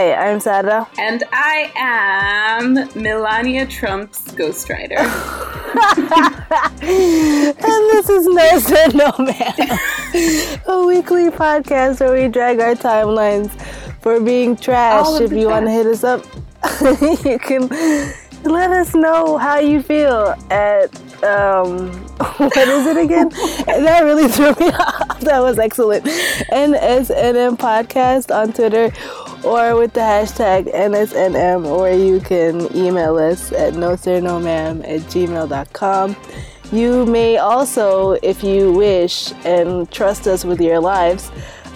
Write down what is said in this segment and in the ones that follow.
Hi, I'm Sarah. And I am Melania Trump's ghostwriter. and this is No Sir No Ma'am, a weekly podcast where we drag our timelines for being trash. If you want to hit us up, you can let us know how you feel at um, what is it again? that really threw me off. That was excellent. NSNM podcast on Twitter or with the hashtag NSNM, or you can email us at no sir no ma'am at gmail.com. You may also, if you wish and trust us with your lives,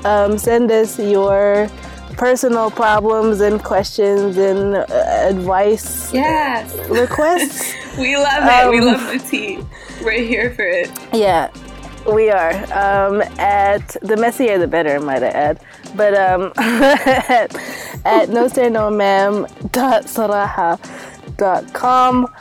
um, send us your personal problems and questions and uh, advice yes. requests. we love it. Um, we love the tea. We're here for it. Yeah, we are. Um, at the messier the better, might I add. But um, at, at no sir no ma'am dot sarahah dot com.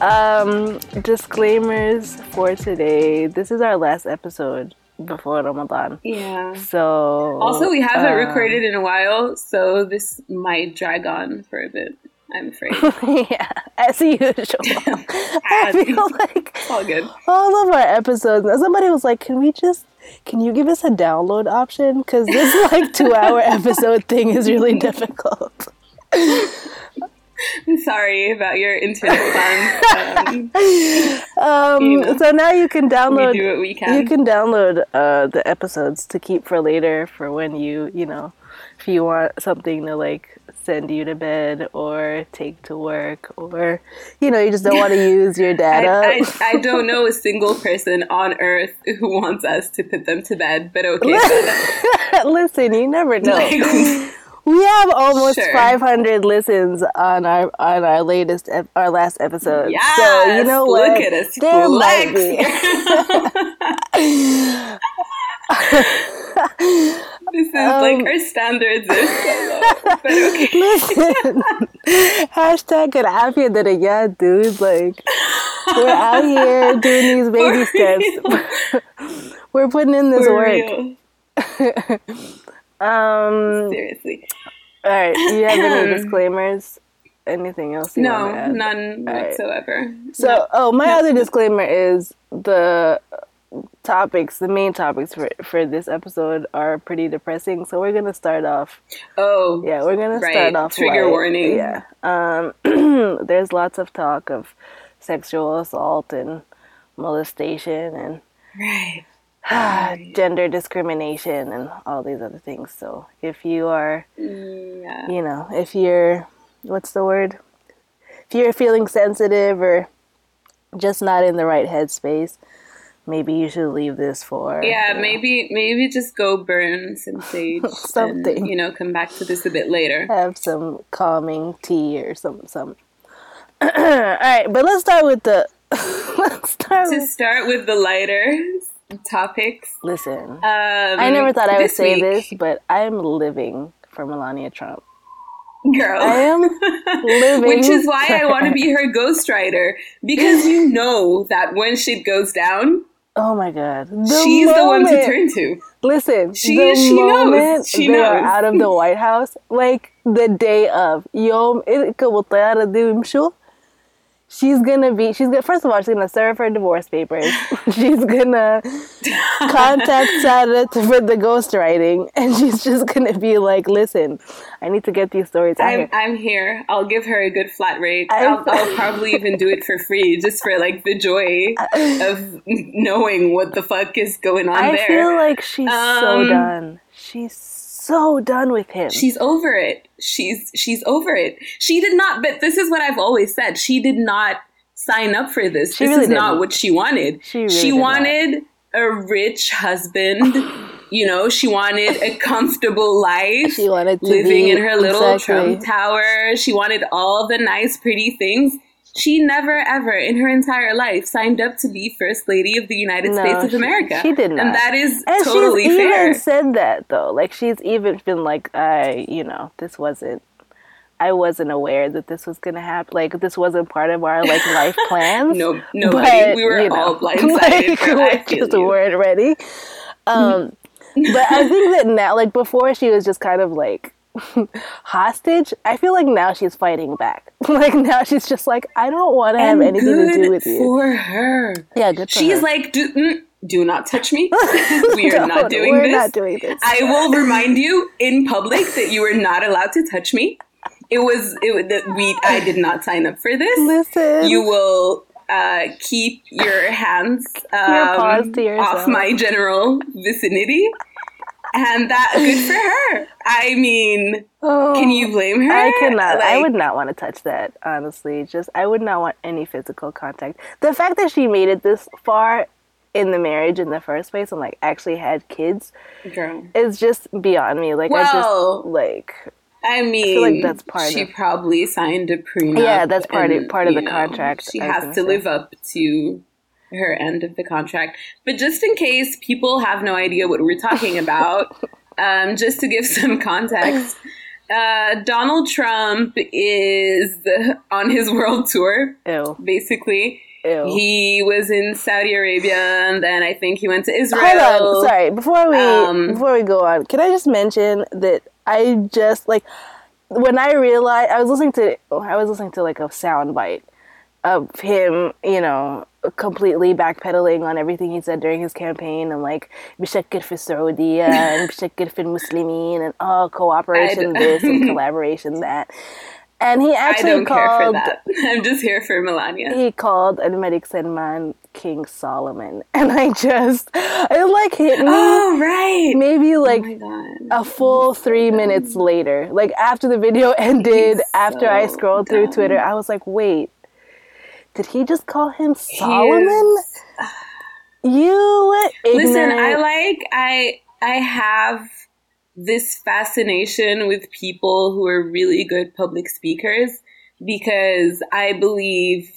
Um, disclaimers for today. This is our last episode before Ramadan. Yeah. So also we haven't uh, recorded in a while, so this might drag on for a bit. I'm afraid. yeah, as usual. I feel like all good. All of our episodes. Somebody was like, "Can we just? Can you give us a download option? Because this like two-hour episode thing is really difficult." I'm sorry about your internet plans. Um, um, you know, so now you can download. We do what we can. You can download uh, the episodes to keep for later, for when you, you know, if you want something to like send you to bed or take to work, or you know, you just don't want to use your data. I, I, I, don't know a single person on earth who wants us to put them to bed, but okay. Listen, you never know. Like, we have almost sure. 500 listens on our on our latest our last episode. Yes, so you know what? Look at us. There might be. This is um, like our standards is so low. But okay. Listen, hashtag get happier than a yeah, dude. Like we're out here doing these baby steps. we're putting in this For work. Um, Seriously. All right. You have any disclaimers? Anything else? no, none all whatsoever. Right. So, no. oh, my no. other disclaimer is the topics, the main topics for for this episode are pretty depressing. So we're gonna start off. Oh, yeah, we're gonna right. start off. Trigger light. warning. Yeah. Um, there's lots of talk of sexual assault and molestation and right. gender discrimination and all these other things. So if you are, yeah. you know, if you're, what's the word? If you're feeling sensitive or just not in the right headspace, maybe you should leave this for. Yeah, maybe maybe just go burn some sage. something. And, you know, come back to this a bit later. Have some calming tea or some some. all right, but let's start with the. let's start. To with... start with the lighter topics. Listen, um, I never thought I would say week, this, but I am living for Melania Trump. Girl, I am living, which is why I want to be her ghostwriter because you know that when shit goes down, oh my god, the she's moment, the one to turn to. Listen, she the she knows she they knows. are out of the White House, like the day of يوم she's gonna be she's gonna first of all she's gonna serve her divorce papers. She's gonna contact Sarah for the ghostwriting and she's just gonna be like listen I need to get these stories I'm, here. I'm here. I'll give her a good flat rate. I'll, I'll, probably even do it for free just for like the joy of knowing what the fuck is going on I there. I feel like she's um, so done. She's so done with him. She's over it. She's she's over it. She did not but this is what I've always said. She did not sign up for this. She this really is didn't. not what she wanted. She, really she wanted a rich husband. you know, she wanted a comfortable life. She wanted living be, in her little exactly. Trump tower. She wanted all the nice, pretty things. She never ever in her entire life signed up to be First Lady of the United no, States of she, America. She did not. And that is and totally she's fair. even said that though. Like she's even been like, I, you know, this wasn't I wasn't aware that this was gonna happen. Like this wasn't part of our like life plans. no, nobody. we were you know, all blindsided. Like, we just weren't ready. Um, but I think that now, like before, she was just kind of like hostage, I feel like now she's fighting back. like now she's just like, I don't want to have anything to do with you. For her, yeah, good. she's her. like, do, mm, do not touch me. we are No, not doing we're this. not doing this. I will remind you in public that you are not allowed to touch me. It was it was- that we. I did not sign up for this. Listen, You will uh, keep your hands Your paws um, to yourself. off my general vicinity, and that good for her. I mean, Oh, can you oh, blame her? I cannot. I would not want to touch that. Honestly, just I would not want any physical contact. The fact that she made it this far in the marriage in the first place and like actually had kids Girl. is just beyond me. Like I Well, just like I mean, feel like that's part She of- probably signed a prenup. Yeah, that's part of- part of the know, contract, She I has to live up to her end of the contract. But just in case people have no idea what we're talking about, um, just to give some context, uh, Donald Trump is on his world tour, ew, basically. ew. He was in Saudi Arabia, and then I think he went to Israel. Hold on, sorry. Before we Um, before we go on, can I just mention that I just like when I realized I was listening to I was listening to like a sound bite of him, you know, completely backpedaling on everything he said during his campaign and like Bishakir for Saudiya and Bishakir for Muslimin and oh cooperation this and collaboration that. And he actually I don't called. Care for that. I'm just here for Melania. He called Anmedik Salman King Solomon, and I just it like hit me. Oh right. Maybe oh, like oh a full three minutes later, like after the video ended, after I scrolled dumb. through Twitter, I was like, wait, did he just call him Solomon? You ignorant. Listen, I like I I have this fascination with people who are really good public speakers because I believe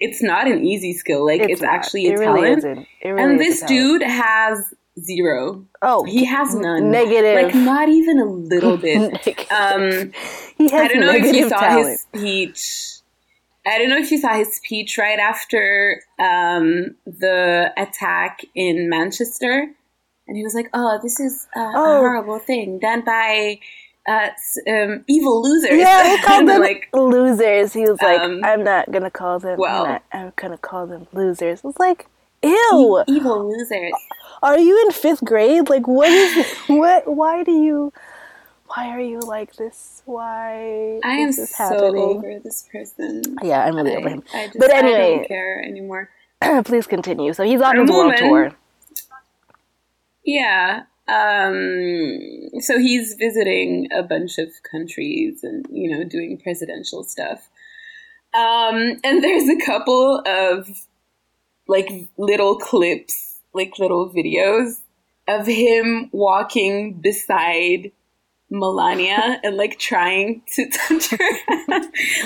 it's not an easy skill. Like it's, not. actually a It talent. really. It really and this dude has zero. oh, He has none. negative. Like not even a little bit. Um he has I don't know if you saw talent. his speech. I don't know if you saw his speech right after um, the attack in Manchester, and he was like, "Oh, this is uh, a Oh. horrible thing done by uh, um, evil losers." Yeah, he called them like, losers. He was like, um, I'm not gonna call them. well- I'm, not, I'm gonna call them losers. It's like, ew. evil losers. Are you in fifth grade? Like, what is what? Why do you? Why are you like this? Why I am so happening? over this person. Yeah, I'm really I, over him. I just, But I don't care anymore. Please continue. So he's on For a his world tour. Yeah. Um, so he's visiting a bunch of countries and, you know, doing presidential stuff. Um, and there's a couple of like little clips, like little videos of him walking beside Melania and like trying to touch her,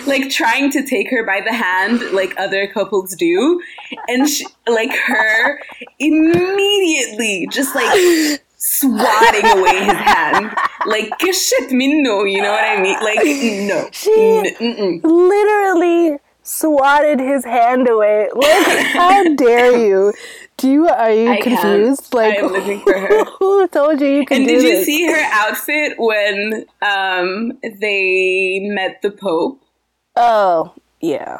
like trying to take her by the hand, like other couples do. And she, like her immediately just like swatting away his hand. Like, shit, minno, you know what I mean? Like, no. She- N-. Literally swatted his hand away. Like, how dare you? Do you are you I confused? Like, I am looking for her. who told you you could And do did you see her outfit when um, they met the Pope? Oh, yeah.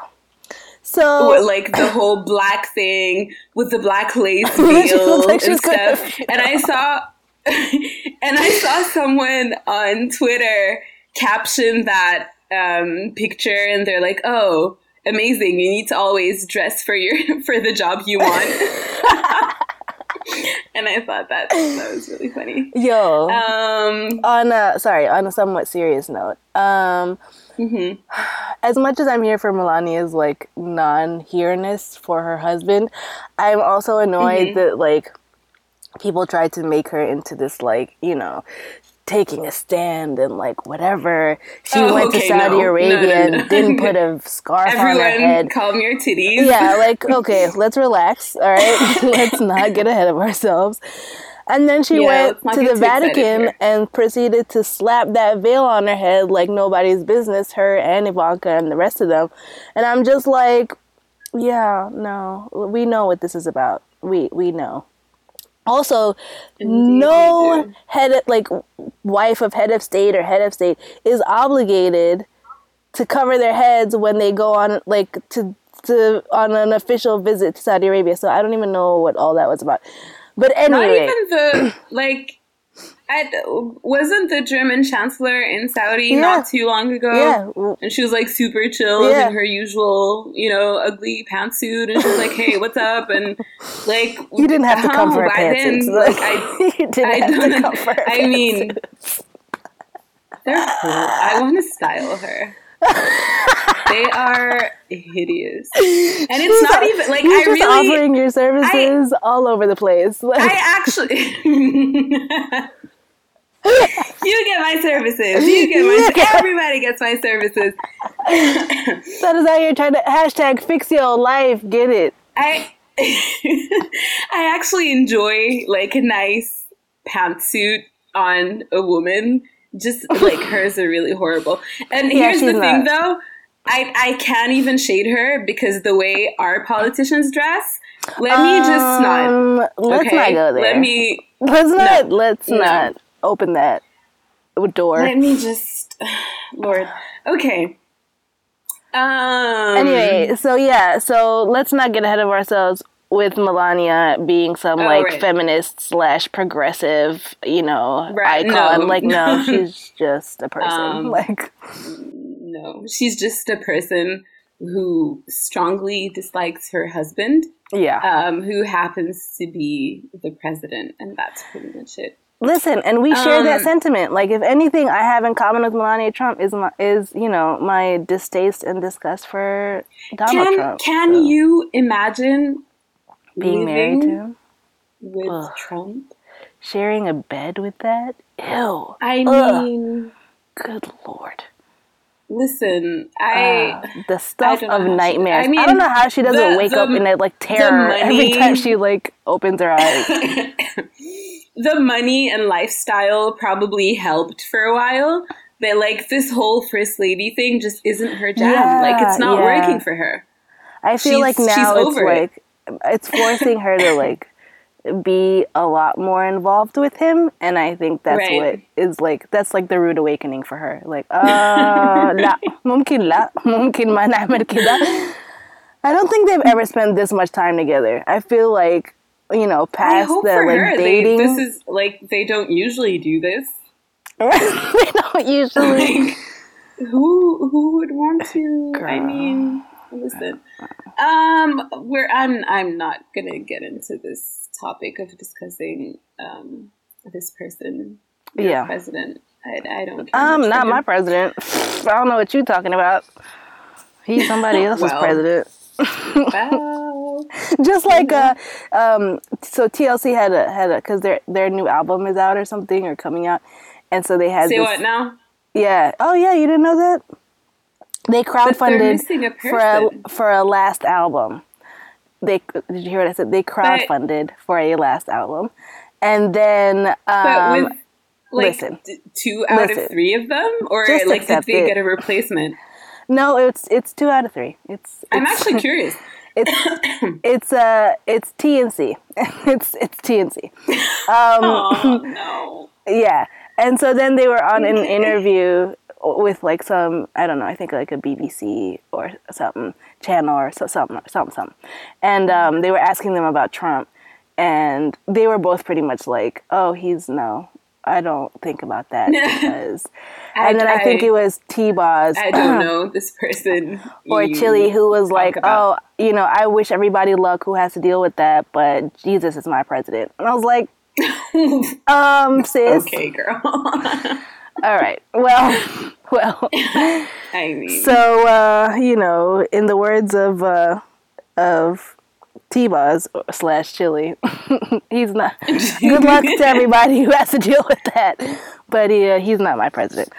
So With, like the whole black thing with the black lace veil like and stuff. And I saw, and I saw someone on Twitter caption that um, picture, and they're like, "Oh, amazing! You need to always dress for your for the job you want." and I thought that that was really funny. yo, Um, on a sorry, on a somewhat serious note, um, mhm. as much as I'm here for Melania's like non-here-ness for her husband, I'm also annoyed Mhm. that like people try to make her into this like you know taking a stand and like whatever. She Oh, went to Saudi no. Arabia no, no. and didn't put a scarf on her Everyone, head. calm your titties. yeah, like okay, let's relax. All right, let's not get ahead of ourselves. And then she Yeah, went to the Vatican and proceeded to slap that veil on her head like nobody's business, her and Ivanka and the rest of them. And I'm just like, yeah, no, we know what this is about. We we know. Also, Indeed no head like wife of head of state or head of state is obligated to cover their heads when they go on like to to on an official visit to Saudi Arabia. So I don't even know what all that was about. But anyway, not even the like I, wasn't the German chancellor in Saudi yeah. not too long ago? Yeah. And she was like super chill yeah. in her usual, you know, ugly pantsuit. And she was like, hey, what's up? And like, you didn't have to come for pantsuits. Then, like, I, you didn't I have to come for I mean, they're cool. I want to style her. they are hideous, and it's not even like You're I just really offering your services I, all over the place. Like, I actually. you get my services. You get my. Yeah. Everybody gets my services. that is how you're trying to hashtag fix your life. Get it? I I actually enjoy like a nice pantsuit on a woman. Just like hers are really horrible. And yeah, here's the thing, though. I, I can't even shade her because the way our politicians dress. Let me just not. Um, let's okay? not go there. Let me. Let's not. No, let's no. not open that door. Let me just, Lord. Okay. Um. Anyway, so yeah, so let's not get ahead of ourselves with Melania being some oh, like right. feminist slash progressive, you know, right. icon. No. Like, no, she's just a person. Um, like, no, she's just a person who strongly dislikes her husband. Yeah. Um, who happens to be the president, and that's pretty much it. Listen, and we share um, that sentiment. Like, if anything, I have in common with Melania Trump is my, is you know my distaste and disgust for Donald can, Trump. Can so. you imagine being married to him with Ugh. Trump, sharing a bed with that? Ew. I mean, good lord. Listen, I uh, the stuff of nightmares. I, mean, I don't know how she doesn't the, wake the, up in like terror every time she like opens her eyes the money and lifestyle probably helped for a while, but like this whole first lady thing just isn't her jam. Yeah, like it's not yeah. working for her. I feel she's, like now it's like it. it's forcing her to like be a lot more involved with him and I think that's right. what is like that's like the rude awakening for her. Like, uh la la mungkin. I don't think they've ever spent this much time together. I feel like you know, past the like her, dating. They, this is like they don't usually do this. they don't usually. Like, who who would want to? Girl. I mean, listen. Um, where I'm I'm not gonna get into this topic of discussing um this person, yeah, president. I, I don't. Um, not my president. I don't know what you're talking about. He's somebody else's well, president. just like uh, um, so TLC had a had a because their their new album is out or something or coming out, and so they had. Say this, what now? Yeah. Oh yeah, you didn't know that. They crowdfunded a for a for a last album. They did you hear what I said? They crowdfunded but, for a last album, and then um, with, like, listen, two out listen, of three of them, or like did they it. get a replacement? No, it's it's two out of three. It's, it's I'm actually curious. It's it's uh it's TNC. it's it's TNC. Um, oh no. Yeah, and so then they were on an interview with like some I don't know I think like a BBC or something channel or so something something something, and um, they were asking them about Trump, and they were both pretty much like, oh he's no I don't think about that because, and then I, I, think it was T Boz. I don't know this person or Chilli who was like, about. "Oh, you know, I wish everybody luck who has to deal with that, but Jesus is my president." And I was like, "Um, sis, okay, girl." All right. Well, well. I mean, so uh, you know, in the words of uh, of T-Boz slash Chilli. he's not. Good luck to everybody who has to deal with that. But uh, he's not my president.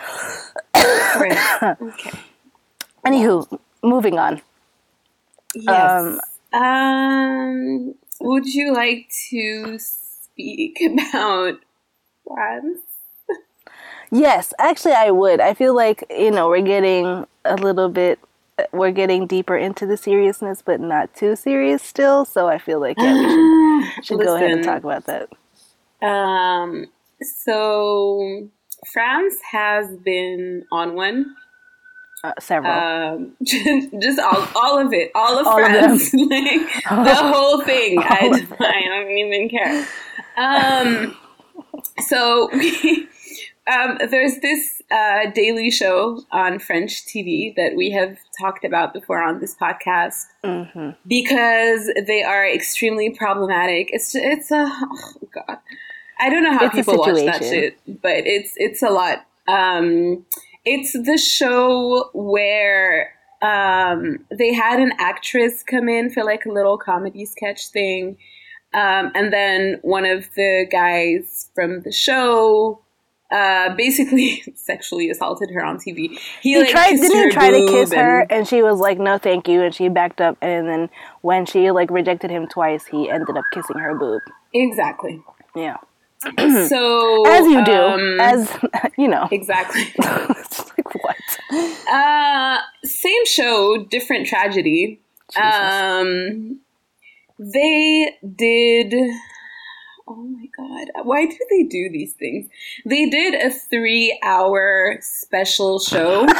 right. Okay. Anywho, moving on. Yes. Um, um, would you like to speak about France? Yes, actually, I would. I feel like you know we're getting a little bit we're getting deeper into the seriousness, but not too serious still. So I feel like yeah, we should, should go ahead and talk about that. Um, so France has been on one. Uh, several. Um, just all, all of it, all of all France, of like the whole thing. I, I don't even care. Um, so we, um, there's this uh, daily show on French TV that we have talked about before on this podcast mm-hmm. because they are extremely problematic. It's it's a oh god, I don't know how it's people watch that shit, but it's it's a lot. Um, it's the show where um, they had an actress come in for like a little comedy sketch thing. Um, and then one of the guys from the show uh, basically sexually assaulted her on TV. He, he like, tried, didn't he try to kiss and, her, and she was like, "No, thank you," and she backed up. And then when she like rejected him twice, he ended up kissing her boob. Exactly. Yeah. so as you do, um, as you know, exactly. like what? Uh, same show, different tragedy. Jesus. Um, they did. Oh my god! Why do they do these things? They did a three-hour special show.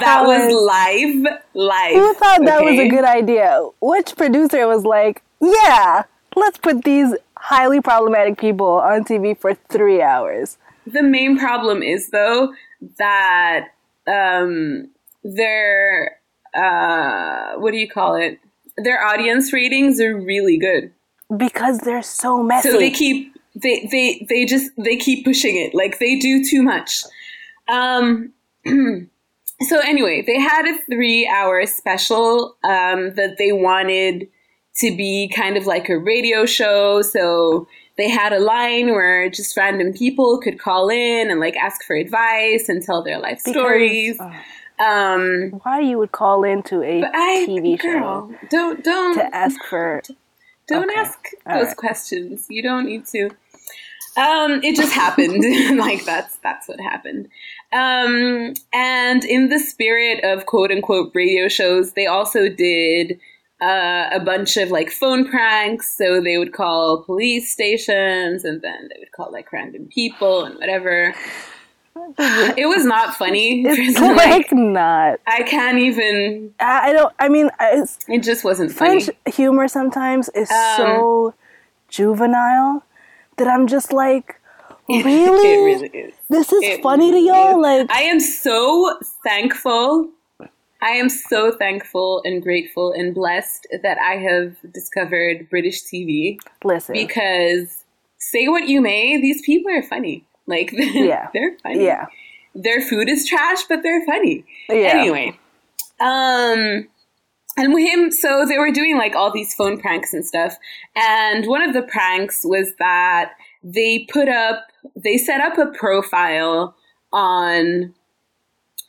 that was live. Live. Who thought okay? that was a good idea? Which producer was like, "Yeah, let's put these highly problematic people on TV for three hours"? The main problem is though that um, their uh, what do you call it? Their audience ratings are really good because they're so messy. So they keep they they they just they keep pushing it like they do too much. Um, so anyway, they had a three hour special um, that they wanted to be kind of like a radio show. So they had a line where just random people could call in and like ask for advice and tell their life because, stories. Um, why you would call into a I, TV girl, show? Don't don't to ask for. Don't okay. ask those right. questions. You don't need to. Um, it just happened. like that's that's what happened. Um, and in the spirit of quote unquote radio shows, they also did uh, a bunch of like phone pranks. So they would call police stations and then they would call like random people and whatever. It was not funny. It's like, like, not. I can't even. I don't. I mean, it just wasn't French funny. humor sometimes is um, so juvenile that I'm just like, really? it really is. This is it funny really to y'all. Is. Like, I am so thankful I am so thankful and grateful and blessed that I have discovered British TV. Listen. Because say what you may, these people are funny. Like, yeah. they're funny. Yeah. Their food is trash, but they're funny. Yeah. Anyway. Um, and with him, so they were doing like all these phone pranks and stuff. And one of the pranks was that they put up, they set up a profile on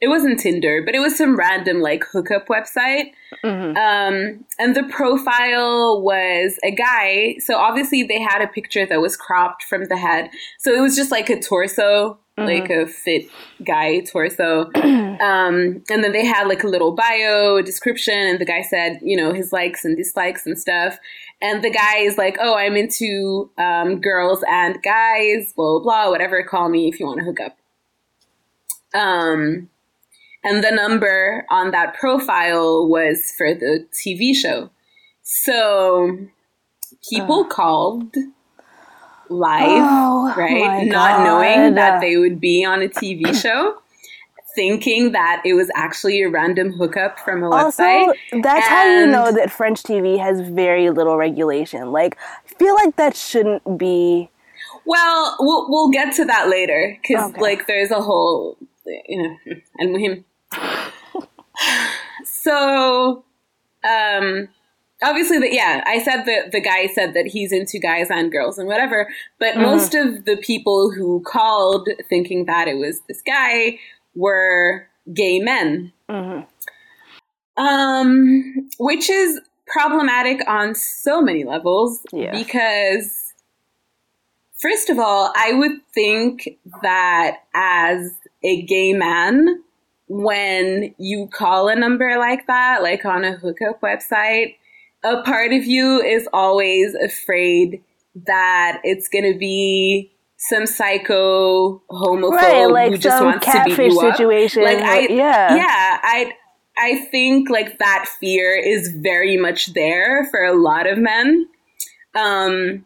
it wasn't Tinder, but it was some random like hookup website. Mm-hmm. Um, and the profile was a guy. So obviously they had a picture that was cropped from the head. So it was just like a torso, mm-hmm. like a fit guy torso. um, and then they had like a little bio description. And the guy said, you know, his likes and dislikes and stuff. And the guy is like, oh, I'm into um, girls and guys, blah, blah, blah, whatever. Call me if you want to hook up. Um, and the number on that profile was for the TV show. So people called live, oh, right? Not knowing that they would be on a TV show. thinking that it was actually a random hookup from a website. Also, that's and how you know that French TV has very little regulation. Like, I feel like that shouldn't be. Well, we'll we'll get to that later because okay. like there's a whole you know, and him so, um, obviously that yeah i said that the guy said that he's into guys and girls and whatever but mm-hmm. most of the people who called thinking that it was this guy were gay men mm-hmm. um which is problematic on so many levels yeah. because first of all i would think that as a gay man when you call a number like that, like on a hookup website, a part of you is always afraid that it's going to be some psycho homophobe right, like who just wants to beat you up. situation. Like I, yeah, yeah, I, I think like that fear is very much there for a lot of men. Um,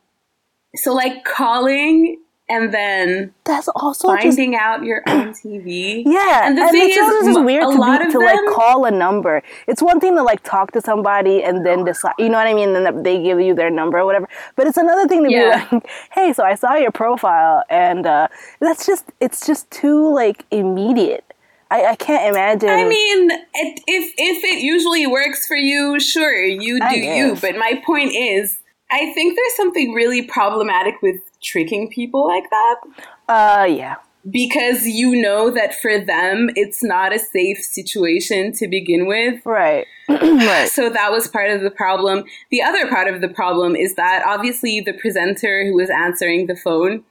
so like calling and then that's also finding just, out you're on TV. Yeah, and the and thing it's is, just weird to, be, to them, like call a number. It's one thing to like talk to somebody and then decide, you know what I mean? And then they give you their number or whatever. But it's another thing to yeah. be like, hey, so I saw your profile, and uh, that's just it's just too like immediate. I, I can't imagine. I mean, it, if if it usually works for you, sure, you do you. But my point is, I think there's something really problematic with tricking people like that. Uh, yeah. Because you know that for them, it's not a safe situation to begin with. Right. right. So that was part of the problem. The other part of the problem is that obviously the presenter who was answering the phone,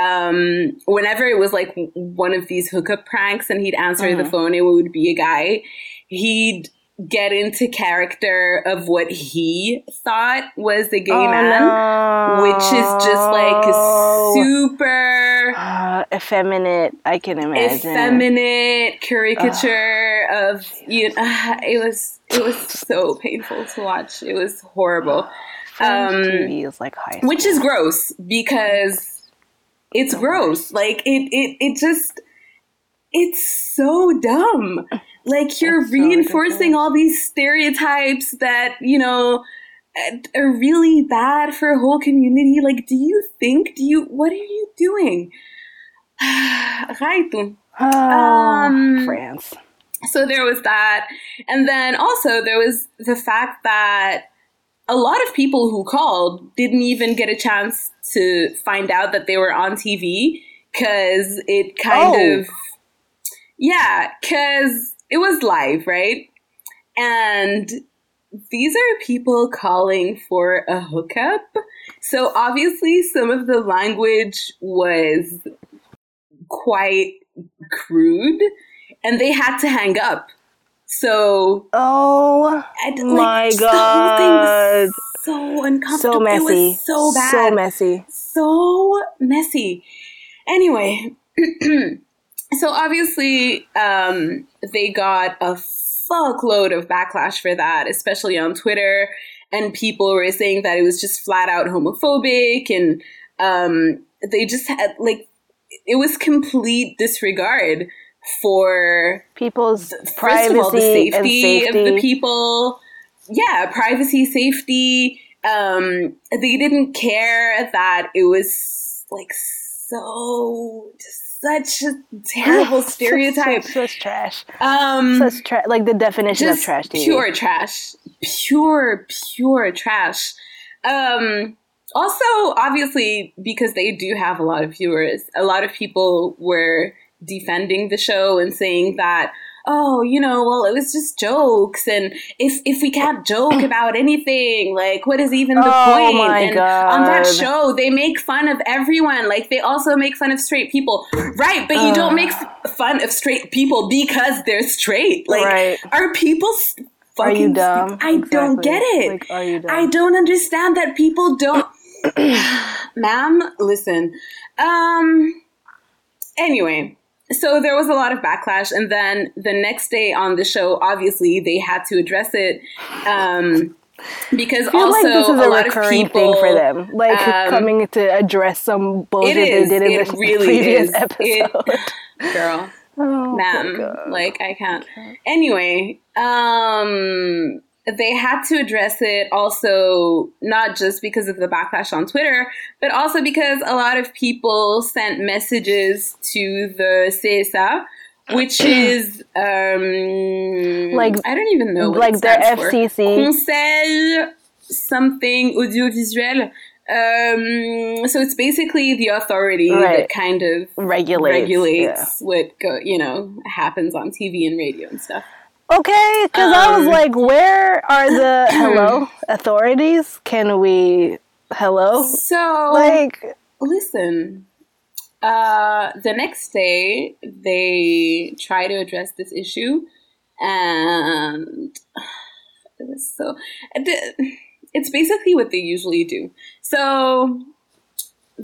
um, whenever it was like one of these hookup pranks and he'd answer mm-hmm. the phone, it would be a guy. He'd get into character of what he thought was a gay oh, man, no. which is just like super uh, effeminate. I can imagine effeminate caricature uh, of you. Uh, it was it was so painful to watch. It was horrible. Um, TV is like high, which is gross because it's gross. Like it it it just it's so dumb. Like you're That's reinforcing so all these stereotypes that, you know, are really bad for a whole community. Like, do you think, do you, what are you doing? right. Oh, um, France. So there was that. And then also there was the fact that a lot of people who called didn't even get a chance to find out that they were on TV because it kind oh. of, yeah, because it was live, right? And these are people calling for a hookup. So obviously, some of the language was quite crude, and they had to hang up. So, oh like, my god, so uncomfortable, so messy, so bad, so messy, so messy. Anyway. so obviously um, they got a fuckload of backlash for that, especially on Twitter. And people were saying that it was just flat out homophobic, and um, they just had like it was complete disregard for people's privacy all, the safety, safety, of the people. Yeah, privacy, safety. Um, they didn't care that it was like so just such a terrible stereotype. such, such, trash. Um, such trash. Like the definition of trash. Pure trash. Pure, pure trash. Um, also, obviously, because they do have a lot of viewers, a lot of people were defending the show and saying that oh, you know, well, it was just jokes, and if if we can't joke about anything, like, what is even the oh point? My and God. on that show, they make fun of everyone. Like, they also make fun of straight people, right? But you uh. don't make f- fun of straight people because they're straight. Like, right. are people? St- are you dumb? I exactly. don't get it. Like, are you dumb? I don't understand that people don't. Ma'am, listen. Um. Anyway, so there was a lot of backlash and then the next day on the show obviously they had to address it um, because also like this is a, a recurring people, thing for them like um, coming to address some bullshit is, they did in the really previous is. episode it, girl oh, ma'am like i can't anyway um they had to address it also not just because of the backlash on Twitter, but also because a lot of people sent messages to the CSA, which is um, like I don't even know like the FCC for. Conseil something audiovisuel. Um, so it's basically the authority right. that kind of regulates, regulates yeah. what go, you know happens on TV and radio and stuff. Okay, because um, I was um, like, where are the hello authorities? Can we hello? So like listen, uh, the next day, they try to address this issue, and it was so. It's basically what they usually do. So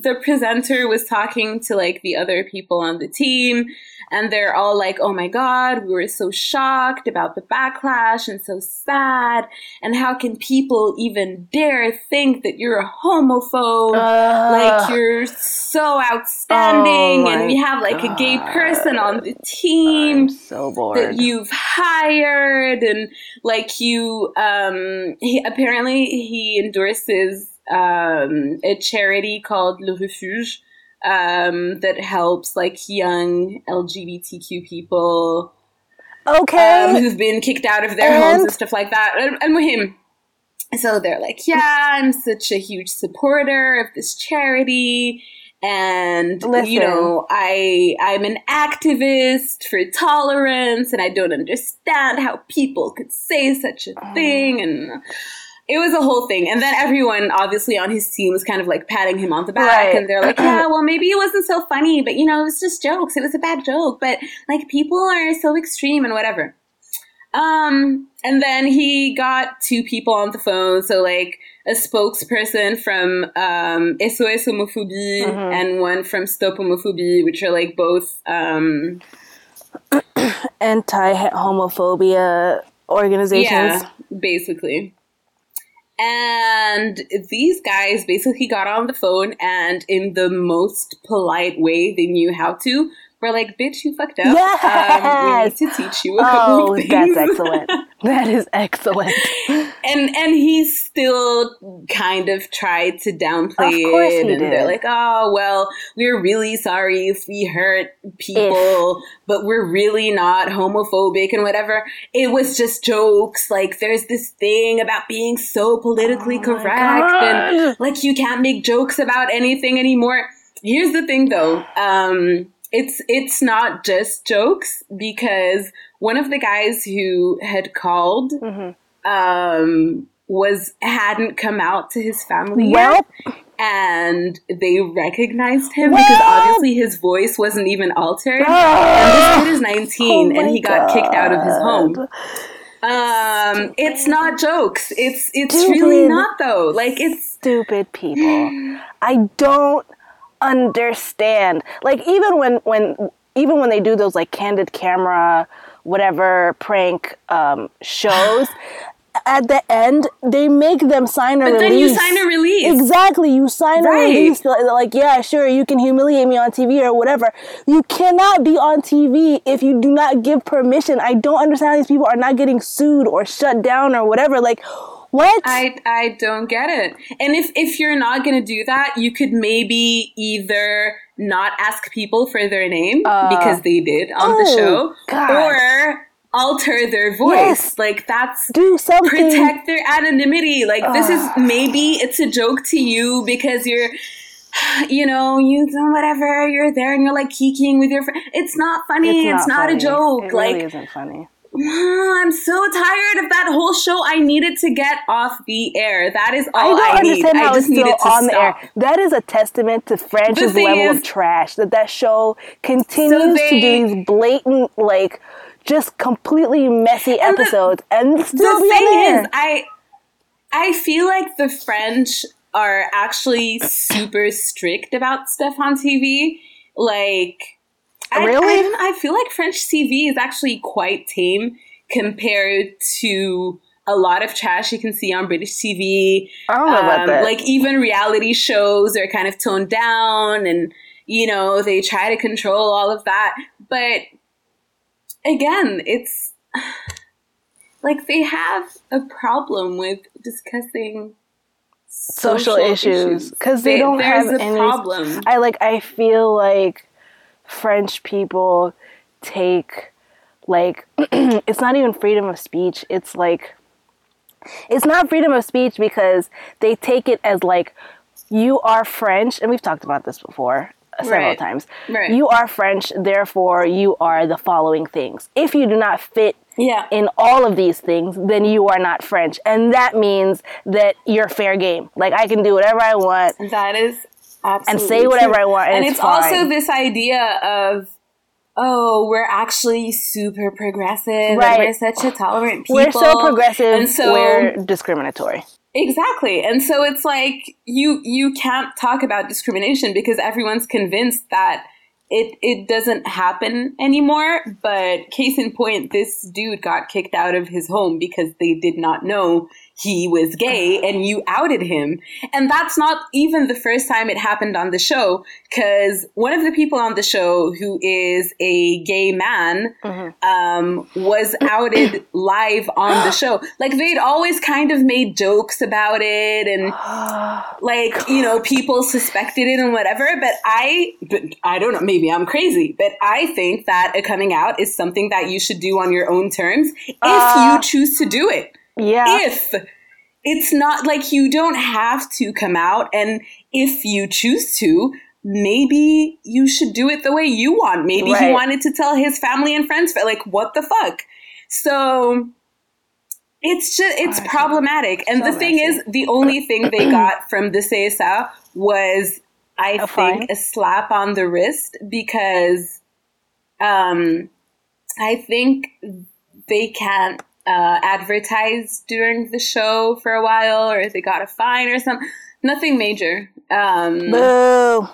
the presenter was talking to like the other people on the team and they're all like, oh my God, we were so shocked about the backlash and so sad. And how can people even dare think that you're a homophobe? Uh, like, you're so outstanding. Oh and we have like God. a gay person on the team I'm so bored. that you've hired. And like, you, um, he, apparently he endorses um, a charity called Le Refuge um, that helps like young LGBTQ people. Okay. Um, who've been kicked out of their and? homes and stuff like that. And, and with him. So they're like, yeah, I'm such a huge supporter of this charity and Listen. you know i i'm an activist for tolerance and i don't understand how people could say such a thing and it was a whole thing. And then everyone, obviously, on his team was kind of like patting him on the back. Right. And they're like, yeah, well, maybe it wasn't so funny, but you know, it was just jokes. It was a bad joke. But like, people are so extreme and whatever. Um, and then he got two people on the phone. So, like, a spokesperson from um, SOS Homophobie mm-hmm. and one from Stop Homophobie, which are like both um, anti homophobia organizations. Yeah, basically. And these guys basically got on the phone and, in the most polite way they knew how to, were like, bitch, you fucked up. Yes! Um, we need to teach you a couple oh, of things. that's excellent. that is excellent. And and he still kind of tried to downplay it. and did. they're like, oh, well, we're really sorry if we hurt people, if. but we're really not homophobic and whatever. It was just jokes. Like, there's this thing about being so politically oh correct and like you can't make jokes about anything anymore. Here's the thing though. Um, it's it's not just jokes because one of the guys who had called mm-hmm. Um, was hadn't come out to his family well, yet, and they recognized him because obviously his voice wasn't even altered. and this kid is nineteen, oh and he got God. kicked out of his home. Um, it's not jokes. It's it's stupid, really not though. Like it's stupid people. I don't understand. Like even when when even when they do those like candid camera whatever prank um, shows. At the end, they make them sign a but release. Then you sign a release. Exactly, you sign right. a release. Like, yeah, sure, you can humiliate me on TV or whatever. You cannot be on TV if you do not give permission. I don't understand how these people are not getting sued or shut down or whatever. Like, what? I I don't get it. And if if you're not going to do that, you could maybe either not ask people for their name uh, because they did on oh, the show God. or alter their voice. Yes. Like that's do something protect their anonymity. Like uh, this is maybe it's a joke to you because you're you know, you whatever, you're there and you're like kikiing with your friend. It's not funny. It's not, it's not a joke. It like really isn't funny. I'm so tired of that whole show. I needed to get off the air. That is all I don't I understand need. how I just it's still on stop. the air. That is a testament to French's level is, of trash. That that show continues so they, to do these blatant, like, just completely messy and episodes, the, and still the be thing on the air. Is, I I feel like the French are actually super strict about stuff on TV. Like Really? I, I, I feel like French TV is actually quite tame compared to a lot of trash you can see on British TV. I don't know um, about that. Like even reality shows are kind of toned down, and you know they try to control all of that. But again, it's like they have a problem with discussing social, social issues because they, they, don't have any problem. I like. I feel like French people take like it's not even freedom of speech. It's like it's not freedom of speech because they take it as like you are French, and we've talked about this before several right. times. Right. You are French, therefore you are the following things. If you do not fit yeah. in all of these things, then you are not French. And that means that you're fair game. Like I can do whatever I want. That is Absolutely and say whatever true. I want. And, and it's, it's also this idea of oh, we're actually super progressive right. and we're such a tolerant people. We're so progressive and so we're discriminatory. Exactly. And so it's like you you can't talk about discrimination because everyone's convinced that it it doesn't happen anymore. But case in point, this dude got kicked out of his home because they did not know he was gay and you outed him. And that's not even the first time it happened on the show, because one of the people on the show who is a gay man mm-hmm. um, was outed live on the show. Like they'd always kind of made jokes about it and like, you know, people suspected it and whatever. But I, but I don't know, maybe I'm crazy, but I think that a coming out is something that you should do on your own terms if uh, you choose to do it. Yeah. If it's not like you don't have to come out, and if you choose to, maybe you should do it the way you want. Maybe right. he wanted to tell his family and friends, but like, what the fuck? So it's just it's oh, problematic. And so the thing messy. is, the only thing they got from the CSA was, I a think, fine. a slap on the wrist because um, I think they can't uh, advertised during the show for a while, or if they got a fine or something. Nothing major. Um, Boo.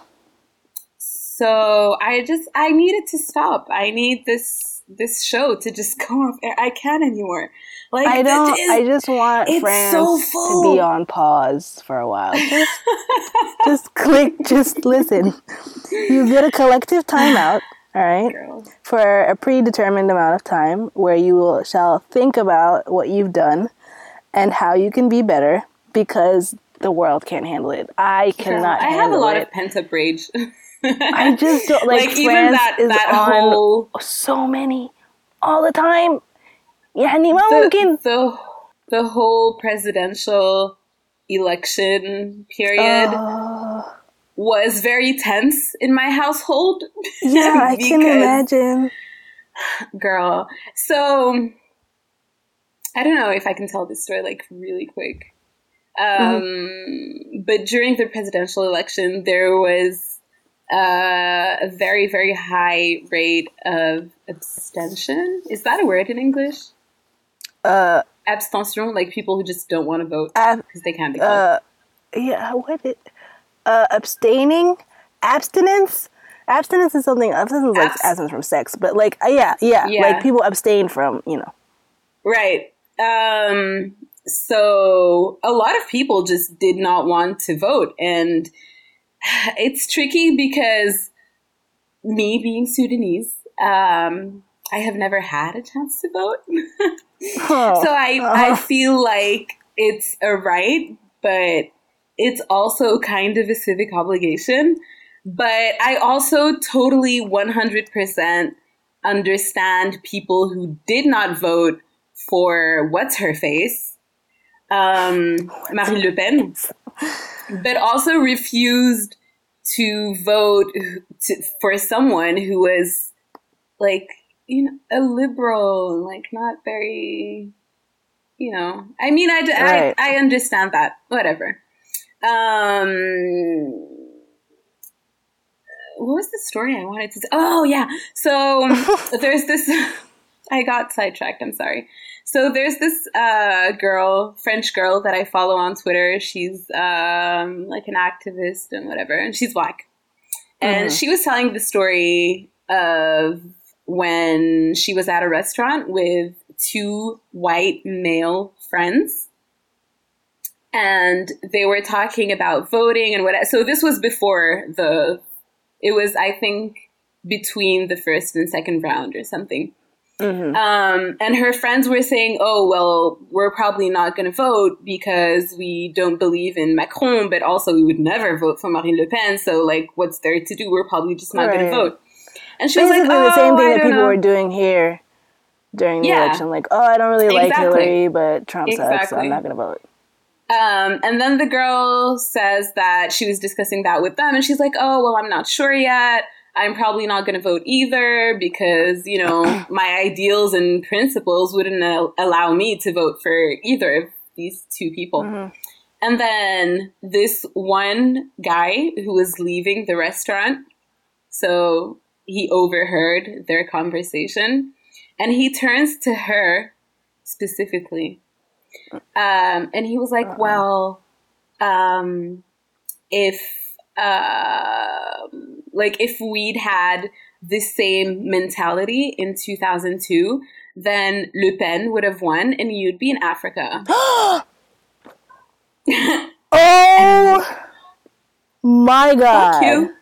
So I just I needed to stop. I need this this show to just go off air. I can't anymore. Like I don't. Is, I just want France so to be on pause for a while. Just, just click. Just listen. You get a collective timeout all right, for a predetermined amount of time where you will, shall think about what you've done and how you can be better because the world can't handle it. I cannot. I have a lot it. of pent up rage. I just don't like, like even that that whole so many all the time. Yeah, the, the the whole presidential election period. Was very tense in my household. Yeah, I can imagine. Girl. So I don't know if I can tell this story like really quick. Um, mm-hmm. But during the presidential election, there was uh, a very, very high rate of abstention. Is that a word in English? Uh, Abstention, like people who just don't want to vote because they can't be. Uh, yeah, what it? Uh, abstaining, abstinence. Abstinence is something. Abstinence is like Abs- abstinence from sex, but like uh, yeah, yeah, yeah, like people abstain from you know. Right. Um. So a lot of people just did not want to vote, and it's tricky because me being Sudanese, um, I have never had a chance to vote. oh. So I I uh-huh. feel like it's a right, but it's also kind of a civic obligation. But I also totally 100% understand people who did not vote for what's her face, um, Marine Le Pen, but also refused to vote to, for someone who was like, you know, a liberal, like not very, you know, I mean, I, right. I, I understand that, whatever. Um, what was the story I wanted to? Say? Oh yeah, so there's this. I got sidetracked. I'm sorry. So there's this uh, girl, French girl that I follow on Twitter. She's um, like an activist and whatever, and she's black. And mm-hmm. she was telling the story of when she was at a restaurant with two white male friends and they were talking about voting and what. So this was before the. It was, I think, between the first and second round or something. Mm-hmm. Um, and her friends were saying, "Oh, well, we're probably not going to vote because we don't believe in Macron, but also we would never vote for Marine Le Pen. So, like, what's there to do? We're probably just not right. going to vote." And she Basically was like, "Oh, the same thing that people know. were doing here during the yeah. election. Like, oh, I don't really exactly. like Hillary, but Trump exactly. sucks, so I'm not going to vote." Um, and then the girl says that she was discussing that with them, and she's like, "Oh, well, I'm not sure yet. I'm probably not going to vote either because you know my ideals and principles wouldn't allow me to vote for either of these two people." Mm-hmm. And then this one guy who was leaving the restaurant, so he overheard their conversation, and he turns to her specifically, um, and he was like, uh-uh. "Well, um, if uh, like if we'd had the same mentality in 2002." Then Le Pen would have won, and you'd be in Africa. oh my god! Fuck you.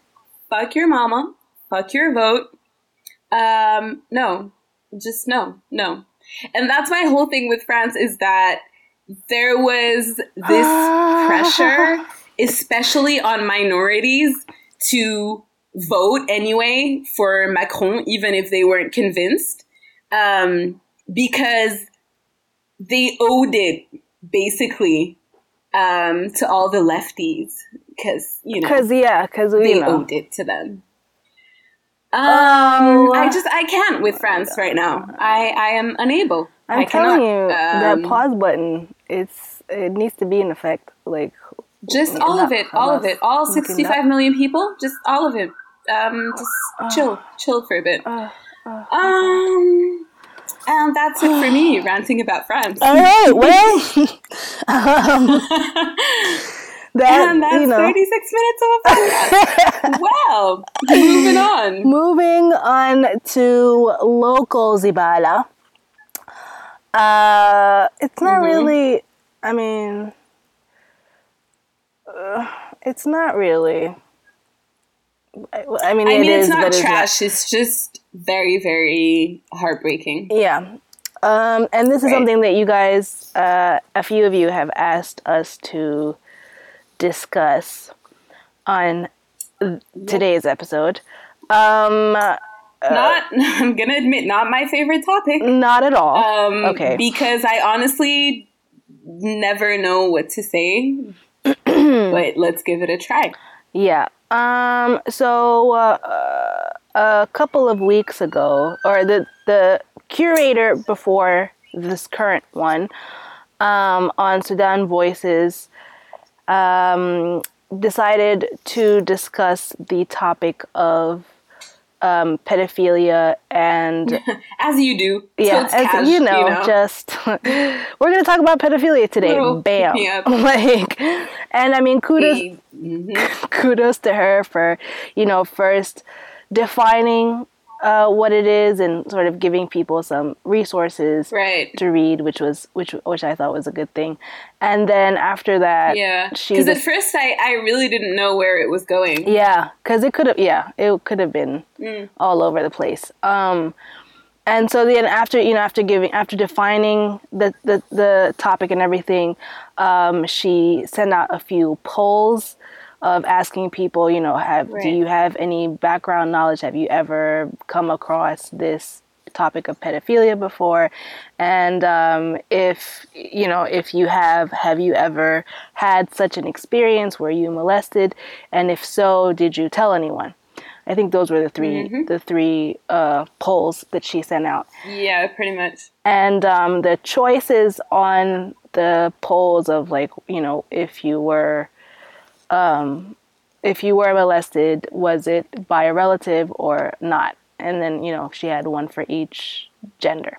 Fuck your mama. Fuck your vote. Um, no, just no, no. And that's my whole thing with France is that there was this pressure, especially on minorities, to vote anyway for Macron, even if they weren't convinced, um, because they owed it basically um, to all the lefties because you know because yeah because they know. owed it to them. Um, oh, I just I can't with France right now. I I am unable. I'm I telling you, um, that pause button it's it needs to be in effect. Like just all of it, all of it, all 65 million people, just all of it. Um, just uh, chill, chill for a bit. Uh, uh, um, and that's it for me ranting about France. All right, well, um, that, and that's you know. 36 minutes of a podcast. well, moving on. Moving on to local Zibala. Uh, it's not mm-hmm. really, I mean, uh, it's not really. I mean, I mean, it's not trash. It's, it's just very, very heartbreaking. Yeah. Um, and this is right. something that you guys, uh, a few of you have asked us to discuss on today's episode. Um, uh, not, I'm gonna admit, not my favorite topic. Not at all. Um, okay. Because I honestly never know what to say. but let's give it a try. Yeah. Um, so uh, a couple of weeks ago, or the the curator before this current one um, on Sudan Voices um, decided to discuss the topic of um, pedophilia and as you do. Yeah as cash, you, know, you know. just we're gonna talk about pedophilia today. Little bam. like and i mean kudos mm-hmm. kudos to her for you know first defining uh, what it is and sort of giving people some resources right. to read, which was which which I thought was a good thing. And then after that, yeah, because at first I I really didn't know where it was going. Yeah, because it could have yeah it could have been mm. all over the place. Um, and so then after you know after giving after defining the the, the topic and everything, um, she sent out a few polls of asking people, you know, have right. do you have any background knowledge? Have you ever come across this topic of pedophilia before? And um, if you know, if you have, have you ever had such an experience? Were you molested? And if so, did you tell anyone? I think those were the 3 mm-hmm. the three uh, polls that she sent out. Yeah, pretty much. And um, the choices on the polls of like you know if you were um, if you were molested, was it by a relative or not? And then, you know, she had one for each gender.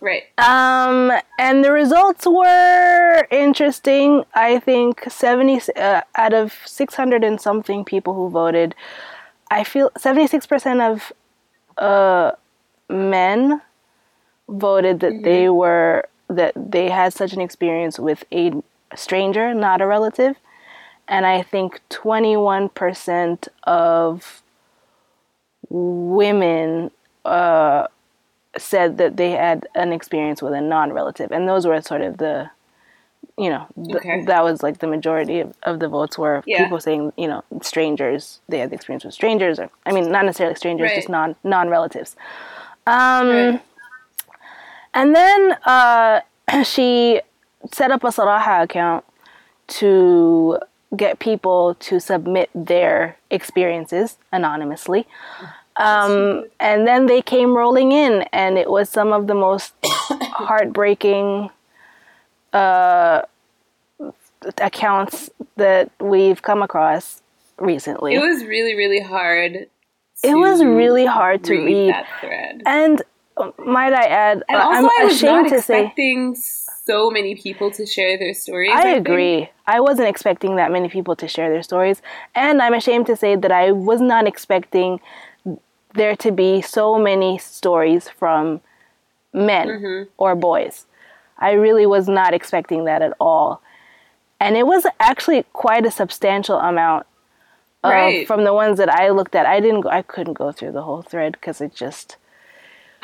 Right. Um, and the results were interesting. I think 70 uh, out of 600 and something people who voted, I feel 76% of uh, men voted that mm-hmm. they were that they had such an experience with a stranger, not a relative. And I think 21% of women uh, said that they had an experience with a non relative. And those were sort of the, you know, okay. that was like the majority of, of the votes were yeah. people saying, you know, strangers, they had the experience with strangers, or I mean, not necessarily strangers, right. just non non relatives. Um, right. And then uh, she set up a Sarahah account to get people to submit their experiences anonymously. Um, and then they came rolling in, and it was some of the most heartbreaking uh, accounts that we've come across recently. It was really, really hard. It was really hard to read, read. that thread. And might I add, And also, I'm I was ashamed not to say. So many people to share their stories. I think. agree. I wasn't expecting that many people to share their stories. And I'm ashamed to say that I was not expecting there to be so many stories from men Mm-hmm. or boys. I really was not expecting that at all. And it was actually quite a substantial amount of, Right. from the ones that I looked at. I didn't go, I couldn't go through the whole thread because it just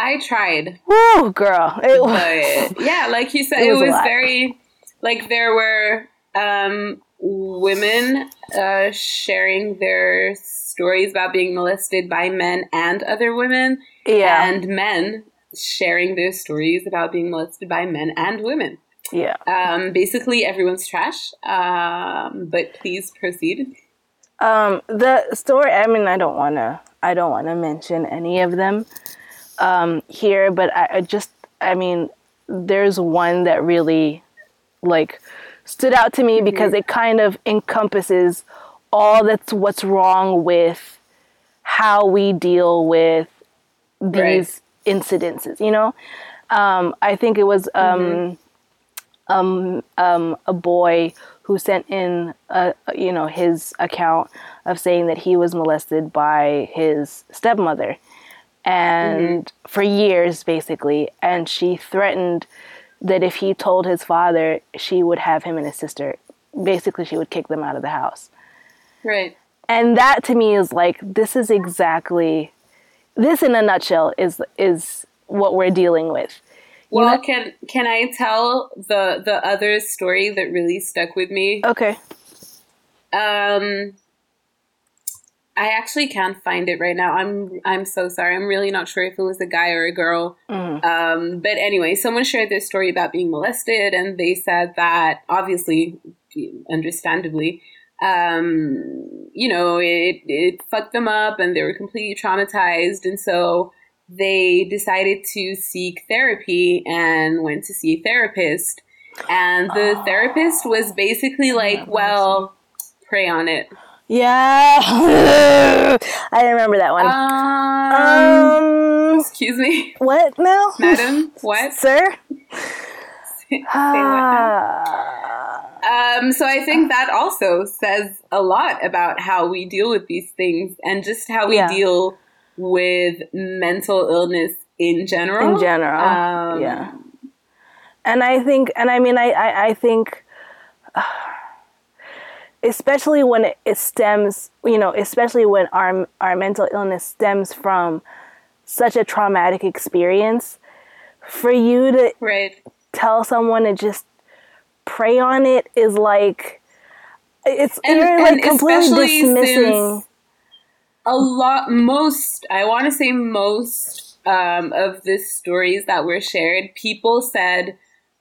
I tried. whoo girl. It was But yeah, like you said, It it was was, very like there were um, women uh, sharing their stories about being molested by men and other women, yeah. and men sharing their stories about being molested by men and women. yeah. Um, basically, everyone's trash. Um, but please proceed. Um, the story. I mean, I don't want to. I don't want to mention any of them um, here, but I, I just. I mean, there's one that really, like, stood out to me because it kind of encompasses all that's what's wrong with how we deal with these incidences. You know, um, I think it was um, um, um, a boy who sent in, a, you know, his account of saying that he was molested by his stepmother, and for years basically, and she threatened that if he told his father, she would have him and his sister. Basically, she would kick them out of the house. Right. And that to me is like this is exactly this in a nutshell is is what we're dealing with. You Well, know- can can I tell the the other story that really stuck with me? Okay. Um, I actually can't find it right now. I'm I'm so sorry. I'm really not sure if it was a guy or a girl. Um, but anyway, someone shared their story about being molested, and they said that obviously, understandably, um, you know, it it fucked them up, and they were completely traumatized, and so they decided to seek therapy and went to see a therapist. And the therapist was basically like, "Well, pray on it." Yeah. I remember that one. Um, Um, excuse me, what now? madam. What? Sir? Say what now? Ah, Um, so I think that also says a lot about how we deal with these things and just how we Yeah. deal with mental illness in general. in general. Um, yeah. And I think, and I mean, I, I, I think, especially when it, stems, you know, especially when our, our mental illness stems from such a traumatic experience, for you to Right. tell someone to just pray on it is like, it's And- you're like completely dismissing. A lot, most, I want to say most um, of the stories that were shared, people said,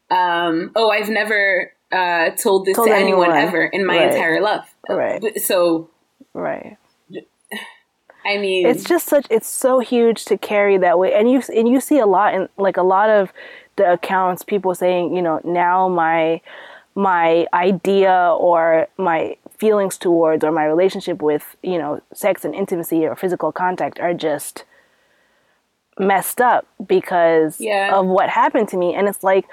um, oh, I've never uh, told this Told to anyone, anyone. ever in my Right. entire life. Right. So, Right. I mean, it's just such it's so huge to carry that way and you and you see a lot in like a lot of the accounts people saying you know now my my idea or my feelings towards or my relationship with you know sex and intimacy or physical contact are just messed up because Yeah. of what happened to me and it's like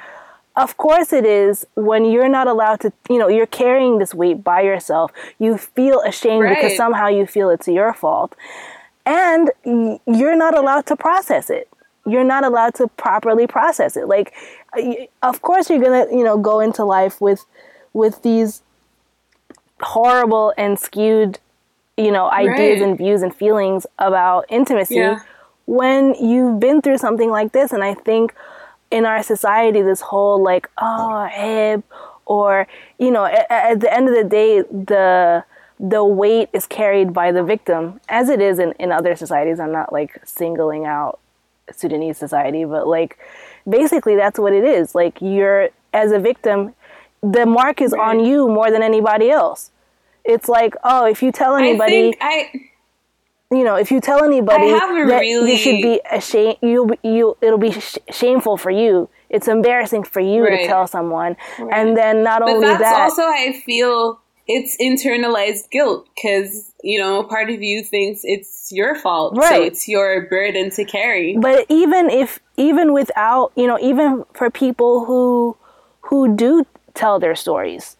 of course it is when you're not allowed to you know you're carrying this weight by yourself you feel ashamed because somehow you feel it's your fault and you're not allowed to process it you're not allowed to properly process it like of course you're gonna you know go into life with with these horrible and skewed you know ideas Right. and views and feelings about intimacy Yeah. when you've been through something like this and i think in our society this whole like oh hip or you know at, at the end of the day the the weight is carried by the victim as it is in, in other societies. I'm not like singling out sudanese society but like basically that's what it is. Like you're as a victim the mark is on you more than anybody else. It's like oh if you tell I anybody think I you know, if you tell anybody that really... you should be ashamed, you you it'll be sh- shameful for you. It's embarrassing for you right. to tell someone, right. and then not but only that's that, also I feel it's internalized guilt because you know part of you thinks it's your fault, right? So it's your burden to carry. But even if even without you know, even for people who who do tell their stories,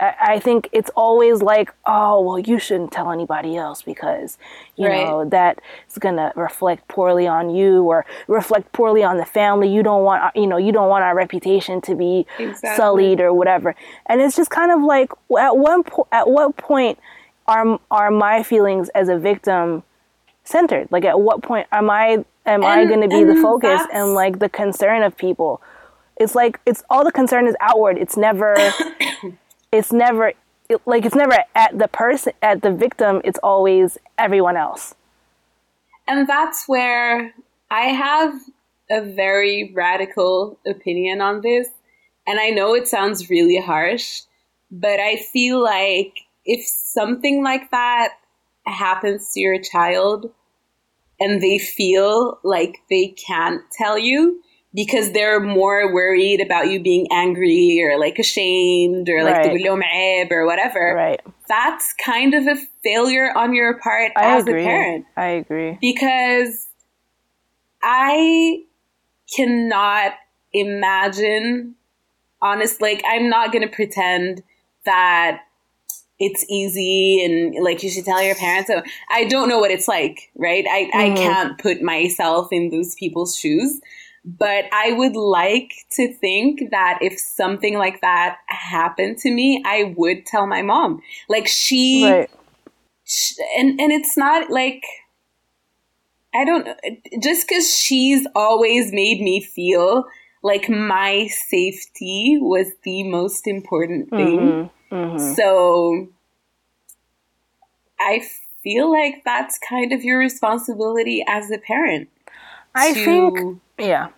I think it's always like, oh, well, you shouldn't tell anybody else because, you right. know, that is going to reflect poorly on you or reflect poorly on the family. You don't want, uh, you know, you don't want our reputation to be exactly. sullied or whatever. And it's just kind of like, at one po- at what point are are my feelings as a victim centered? Like, at what point am I am and, I going to be the focus and like the concern of people? It's like it's all the concern is outward. It's never. it's never like it's never at the person at the victim it's always everyone else. And that's where i have a very radical opinion on this. And i know it sounds really harsh but i feel like if something like that happens to your child and they feel like they can't tell you because they're more worried about you being angry or like ashamed or like right. or whatever. Right. That's kind of a failure on your part I as agree. a parent. I agree. Because I cannot imagine honest like I'm not going to pretend that it's easy and like you should tell your parents. So I don't know what it's like, right? I, mm-hmm. I can't put myself in those people's shoes. But I would like to think that if something like that happened to me, I would tell my mom. Like she, right. she and and it's not like I don't just because she's always made me feel like my safety was the most important thing. Mm-hmm. Mm-hmm. So I feel like that's kind of your responsibility as a parent. I to, think, yeah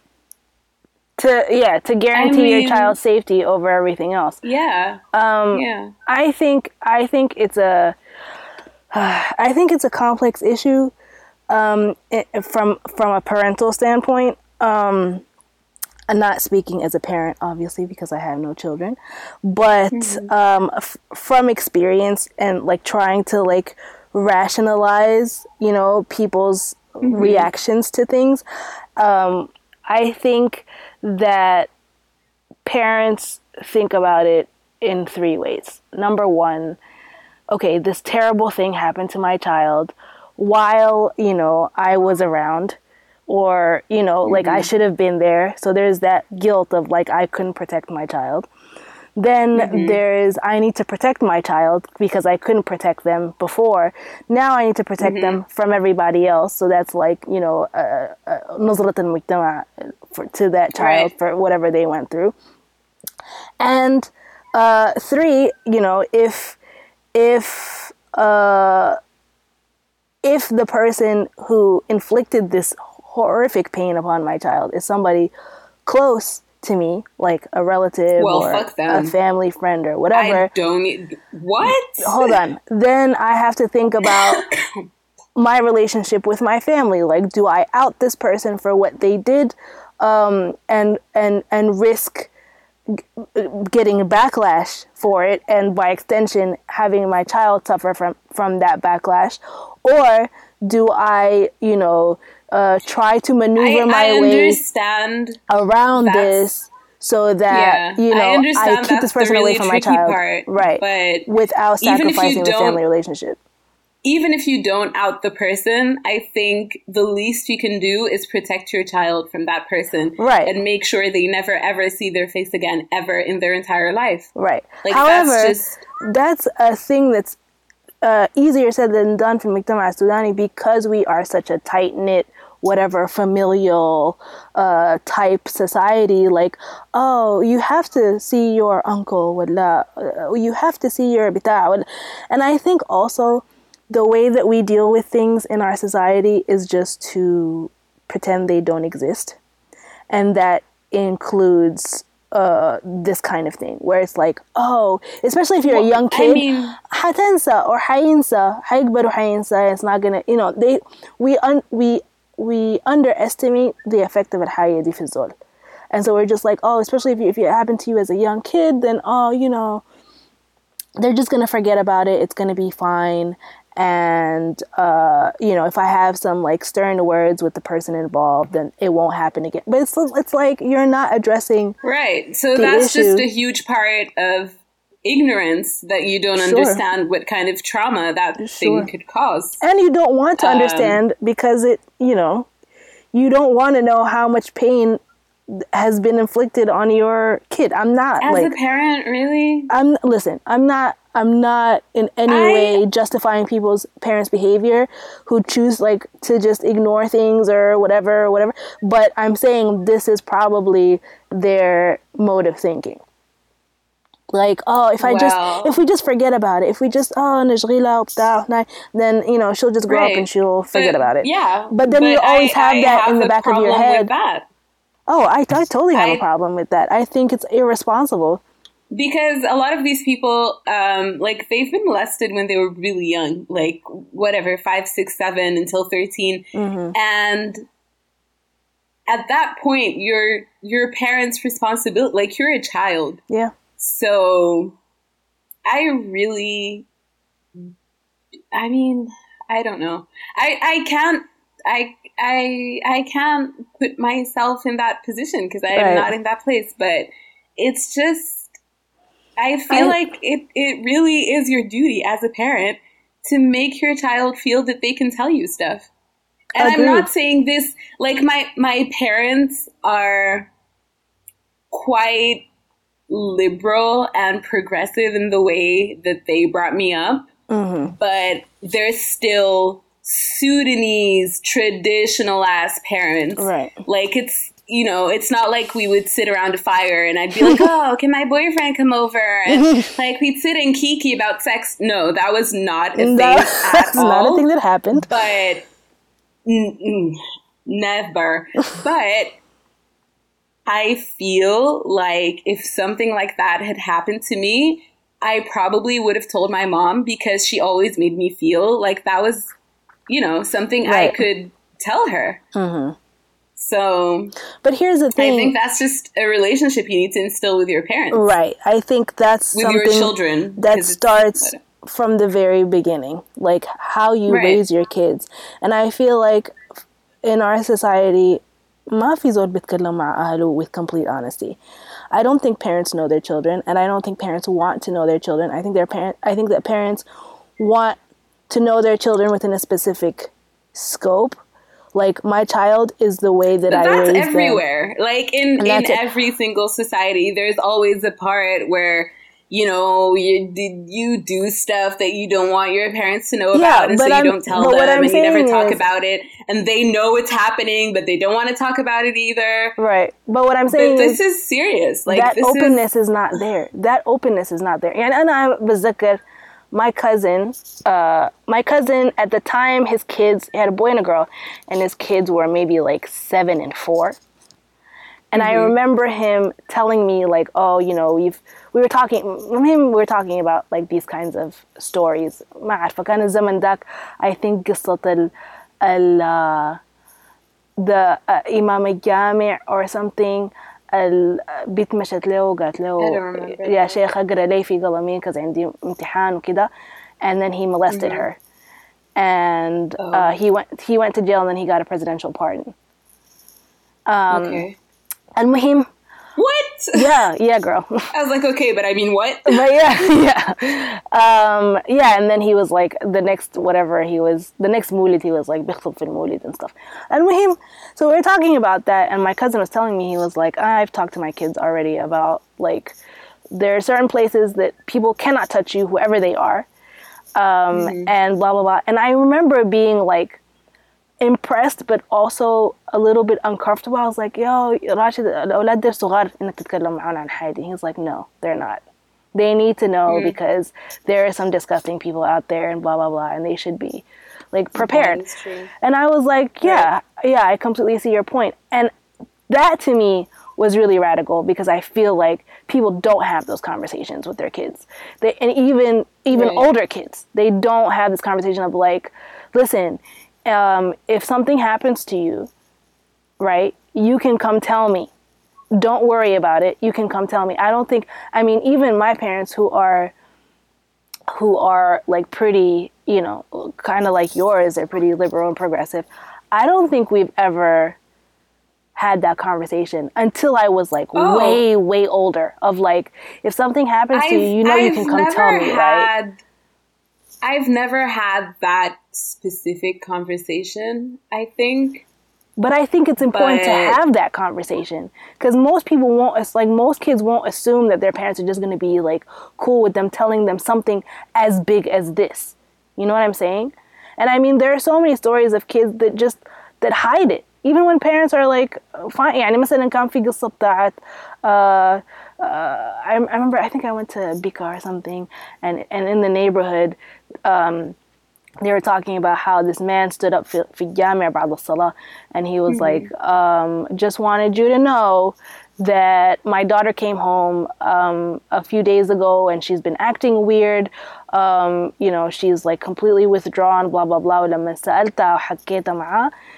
to yeah to guarantee I mean, your child's safety over everything else. Yeah. Um, yeah. I think I think it's a uh, I think it's a complex issue um, it, from from a parental standpoint. Um, I'm not speaking as a parent, obviously, because I have no children, but mm-hmm. um, f- from experience and like trying to like rationalize, you know, people's mm-hmm. reactions to things. Um, I think that parents think about it in three ways. Number one, okay, this terrible thing happened to my child while, you know, I was around or, you know, mm-hmm. like I mm-hmm. should have been there. So there's that guilt of like I couldn't protect my child. Then mm-hmm. there's I need to protect my child because I couldn't protect them before. Now I need to protect mm-hmm. them from everybody else. So that's like you know, nuzratan uh, uh, uh to that child right. for whatever they went through. And uh, three, you know, if if uh, if the person who inflicted this horrific pain upon my child is somebody close to me, like a relative well, or a family friend or whatever. I don't. What? Hold on. Then I have to think about my relationship with my family. Like, do I out this person for what they did, um, and and and risk getting a backlash for it, and by extension, having my child suffer from from that backlash, or do I, you know? Uh, try to maneuver I, my I way around this so that yeah, you know I, I keep this person really away from my child, part, right? But without sacrificing the family relationship. Even if you don't out the person, I think the least you can do is protect your child from that person, right? And make sure they never ever see their face again ever in their entire life, right? Like However, that's just that's a thing that's uh, easier said than done for Mujtama Sudani because we are such a tight knit whatever familial uh, type society like oh you have to see your uncle ولا uh, you have to see your بتاع and I think also the way that we deal with things in our society is just to pretend they don't exist and that includes uh, this kind of thing where it's like oh especially if you're well, a young kid I mean, حتنسى or حينسى حيكبر وحينسى it's not gonna you know they we un, we we underestimate the effect of الحياة دي في الزول and so we're just like oh especially if, you, if it happened to you as a young kid then oh you know they're just gonna forget about it it's gonna be fine and uh, you know if i have some like stern words with the person involved then it won't happen again but it's, it's like you're not addressing right so that's issue. just a huge part of ignorance that you don't sure. understand what kind of trauma that sure. thing could cause and you don't want to um, understand because it you know you don't want to know how much pain has been inflicted on your kid. I'm not as like a parent, really. I'm listen. I'm not I'm not in any I, way justifying people's parents' behavior who choose like to just ignore things or whatever, or whatever. But I'm saying this is probably their mode of thinking. Like, oh, if I wow. just, if we just forget about it, if we just, oh, then, you know, she'll just grow right. up and she'll forget but, about it. Yeah. But then but you always I, have I that have in the back of your head. Oh, I, I totally have I, a problem with that. I think it's irresponsible. Because a lot of these people, um, like, they've been molested when they were really young, like, whatever, five, six, seven, until 13. Mm-hmm. And at that point your your parents responsibility like you're a child yeah so i really i mean i don't know i i can't i i i can't put myself in that position because i'm right. not in that place but it's just I feel I, like it, it really is your duty as a parent to make your child feel that they can tell you stuff. And I'm not saying this like my my parents are quite liberal and progressive in the way that they brought me up, mm-hmm. but they're still Sudanese traditional ass parents. Right. Like it's you know, it's not like we would sit around a fire and I'd be like, oh, can my boyfriend come over? And like we'd sit and kiki about sex. No, that was not a thing That's all. not a thing that happened. But n- never. but I feel like if something like that had happened to me, I probably would have told my mom because she always made me feel like that was, you know, something right. I could tell her. Mm-hmm. So, but here's the thing. I think that's just a relationship you need to instill with your parents. Right. I think that's with your children that starts from the very beginning, like how you right. raise your kids. And I feel like in our society, ما في زول بيتكلم مع أهله with complete honesty. I don't think parents know their children, and I don't think parents want to know their children. I think their parent. I think that parents want to know their children within a specific scope like my child is the way that but I that's everywhere. Them. Like in in every single society, there's always a part where you know, you did you do stuff that you don't want your parents to know about, yeah, and so you I'm, don't tell them, and you never talk is, about it, and they know it's happening, but they don't want to talk about it either. Right. But what I'm saying but is, this is serious. Like that openness is, is, not there. That openness is not there. And and I was my cousin, uh, my cousin at the time, his kids had a boy and a girl, and his kids were maybe like seven and four. And mm-hmm. I remember him telling me like, oh, you know, we've we were talking him we were talking about like these kinds of stories. ما عارفة كان الزمن ذاك I think قصة ال ال the uh, Imam الجامع or something البيت مشت له وقالت له يا شيخ اقرا لي في قلمين كذا عندي امتحان وكذا and then he molested mm-hmm. her and oh. uh, he went he went to jail and then he got a presidential pardon um, okay. المهم what? Yeah, yeah, girl. I was like, okay, but I mean, what? but yeah, yeah, um, yeah. And then he was like, the next whatever he was, the next mulid he was like بيخطب في المولد and stuff. And him, so we were talking about that, and my cousin was telling me he was like, I've talked to my kids already about like there are certain places that people cannot touch you, whoever they are, um, mm-hmm. and blah blah blah. And I remember being like impressed but also a little bit uncomfortable. I was like, yo, Rashid, الأولاد دير صغار إنك تتكلم معاهم عن حياتي. He's like, no, they're not. They need to know mm. because there are some disgusting people out there and blah blah blah, and they should be like prepared. And I was like, yeah, right. yeah, I completely see your point. And that to me was really radical because I feel like people don't have those conversations with their kids. They, and even even right. older kids, they don't have this conversation of like, listen, um, if something happens to you, right, you can come tell me. Don't worry about it. You can come tell me. I don't think. I mean, even my parents who are who are like pretty, you know, kind of like yours, they're pretty liberal and progressive. I don't think we've ever had that conversation until I was like oh. way, way older. Of like, if something happens I've, to you, you know I've you can come tell me, had, right? I've never had that specific conversation, I think. But I think it's important but, to have that conversation because most people won't, it's like most kids won't assume that their parents are just going to be like cool with them telling them something as big as this. You know what I'm saying? And I mean, there are so many stories of kids that just, that hide it even when parents are like fine يعني مثلا كان في قصة بتاعت uh, uh, I, I remember I think I went to Bika or something and and in the neighborhood um, they were talking about how this man stood up for Yamir Salah and he was mm-hmm. like, um, just wanted you to know that my daughter came home um, a few days ago and she's been acting weird. Um, you know, she's like completely withdrawn, blah, blah, blah.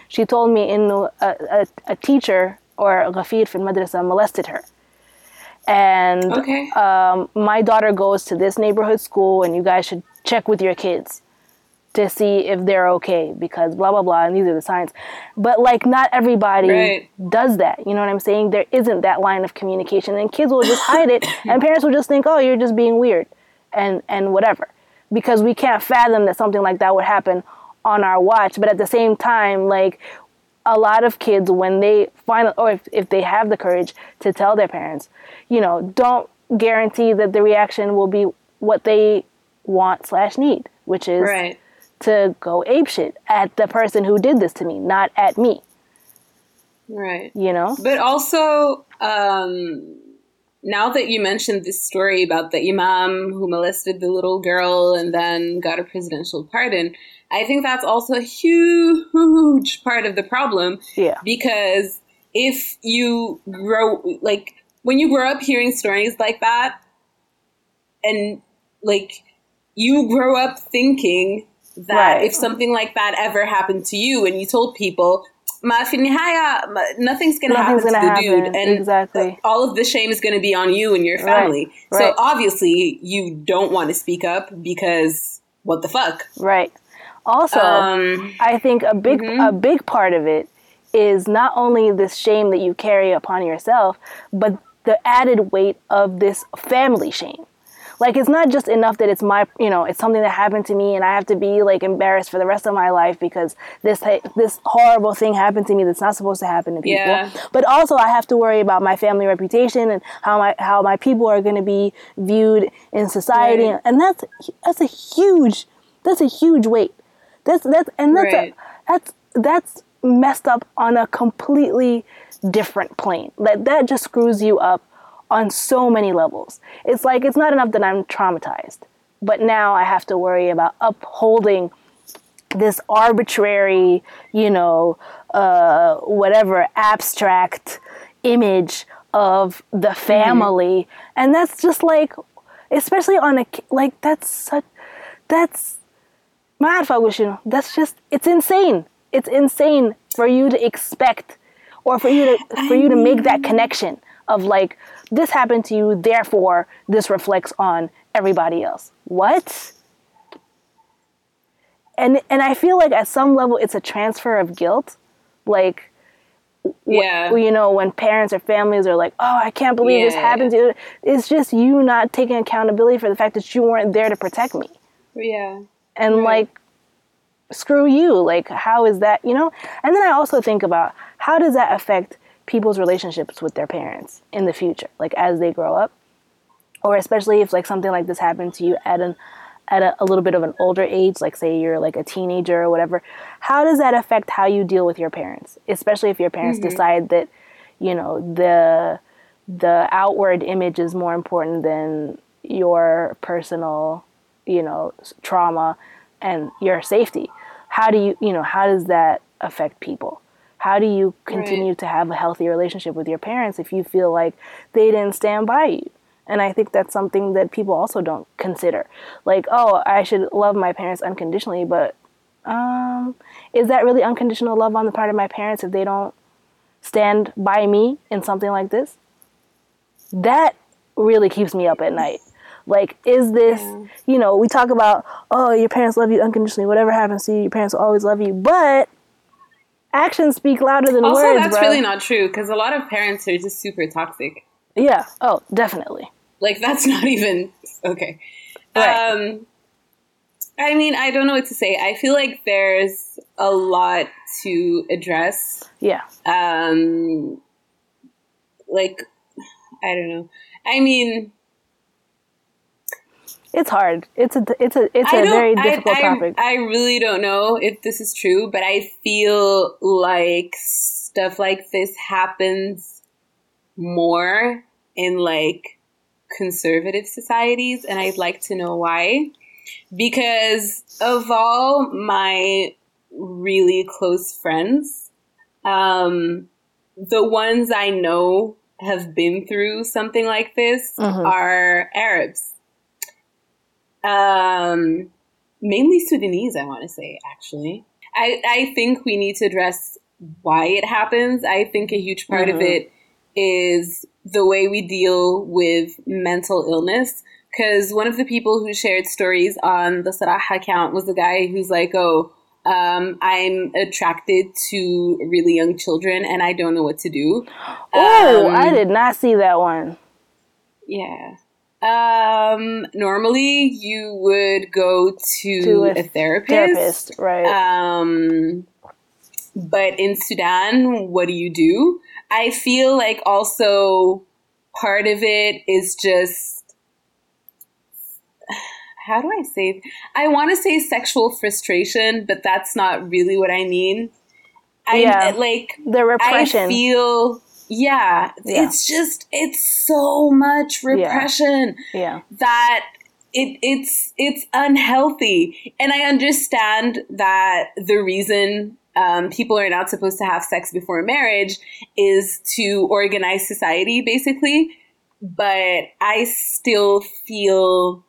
She told me in a, a, a teacher or Ghafir from madrasa molested her and okay. um, my daughter goes to this neighborhood school and you guys should check with your kids to see if they're okay because blah blah blah and these are the signs. But like not everybody right. does that. You know what i'm saying? There isn't that line of communication and kids will just hide it and parents will just think oh you're just being weird and and whatever because we can't fathom that something like that would happen on our watch. But at the same time like a lot of kids when they finally or if, if they have the courage to tell their parents you know don't guarantee that the reaction will be what they want slash need which is right to go apeshit at the person who did this to me, not at me. Right. You know? But also, um, now that you mentioned this story about the imam who molested the little girl and then got a presidential pardon, I think that's also a huge part of the problem. Yeah. Because if you grow, like, when you grow up hearing stories like that, and, like, you grow up thinking that right. if something like that ever happened to you and you told people nothing's gonna nothing's happen gonna to the happen. dude and exactly all of the shame is gonna be on you and your family right. so right. obviously you don't want to speak up because what the fuck right also um, i think a big mm-hmm. a big part of it is not only this shame that you carry upon yourself but the added weight of this family shame like it's not just enough that it's my, you know, it's something that happened to me and I have to be like embarrassed for the rest of my life because this this horrible thing happened to me that's not supposed to happen to people. Yeah. But also I have to worry about my family reputation and how my how my people are going to be viewed in society right. and that's that's a huge that's a huge weight. That's that's and that's right. a, that's that's messed up on a completely different plane. That that just screws you up on so many levels. It's like it's not enough that I'm traumatized, but now I have to worry about upholding this arbitrary, you know, uh, whatever abstract image of the mm-hmm. family, mm-hmm. and that's just like, especially on a like that's such that's that's just it's insane. It's insane for you to expect or for you to for you to make that connection of like this happened to you, therefore this reflects on everybody else. What? And and I feel like at some level it's a transfer of guilt. Like yeah. you know, when parents or families are like, "Oh, I can't believe yeah, this happened to you." It's just you not taking accountability for the fact that you weren't there to protect me. Yeah. And right. like screw you. Like how is that, you know? And then I also think about how does that affect people's relationships with their parents in the future, like as they grow up, or especially if like something like this happened to you at an at a, a, little bit of an older age, like say you're like a teenager or whatever, how does that affect how you deal with your parents? Especially if your parents mm-hmm. decide that, you know, the the outward image is more important than your personal, you know, trauma and your safety. How do you, you know, how does that affect people? How do you continue right. to have a healthy relationship with your parents if you feel like they didn't stand by you and I think that's something that people also don't consider. Like, oh, I should love my parents unconditionally, but um, is that really unconditional love on the part of my parents if they don't stand by me in something like this? That really keeps me up at night. Like, is this, you know, we talk about, oh, your parents love you unconditionally, whatever happens to you, your parents will always love you, but actions speak louder than also, words. Also, that's bro. really not true because a lot of parents are just super toxic. Yeah. Oh, definitely. Like that's not even okay. Right. Um, I mean, I don't know what to say. I feel like there's a lot to address. Yeah. Um, like I don't know. I mean, it's hard. It's a it's a it's a very difficult I, topic. I really don't know if this is true, but I feel like stuff like this happens more in like conservative societies, and I'd like to know why. Because of all my really close friends, um, the ones I know have been through something like this mm-hmm. are Arabs. Um, mainly Sudanese, I want to say, actually. I, I think we need to address why it happens. I think a huge part mm-hmm. of it is the way we deal with mental illness. Because one of the people who shared stories on the Sarahah account was the guy who's like, oh, um, I'm attracted to really young children and I don't know what to do. Oh, um, I did not see that one. Yeah. Um, normally you would go to, to a, a, therapist. Therapist, right. Um, but in Sudan, what do you do? I feel like also part of it is just how do I say? I want to say sexual frustration, but that's not really what I mean. I yeah, like the repression. I feel yeah, yeah, it's just it's so much repression. Yeah. yeah. That it it's it's unhealthy. And I understand that the reason um, people are not supposed to have sex before marriage is to organize society, basically. But I still feel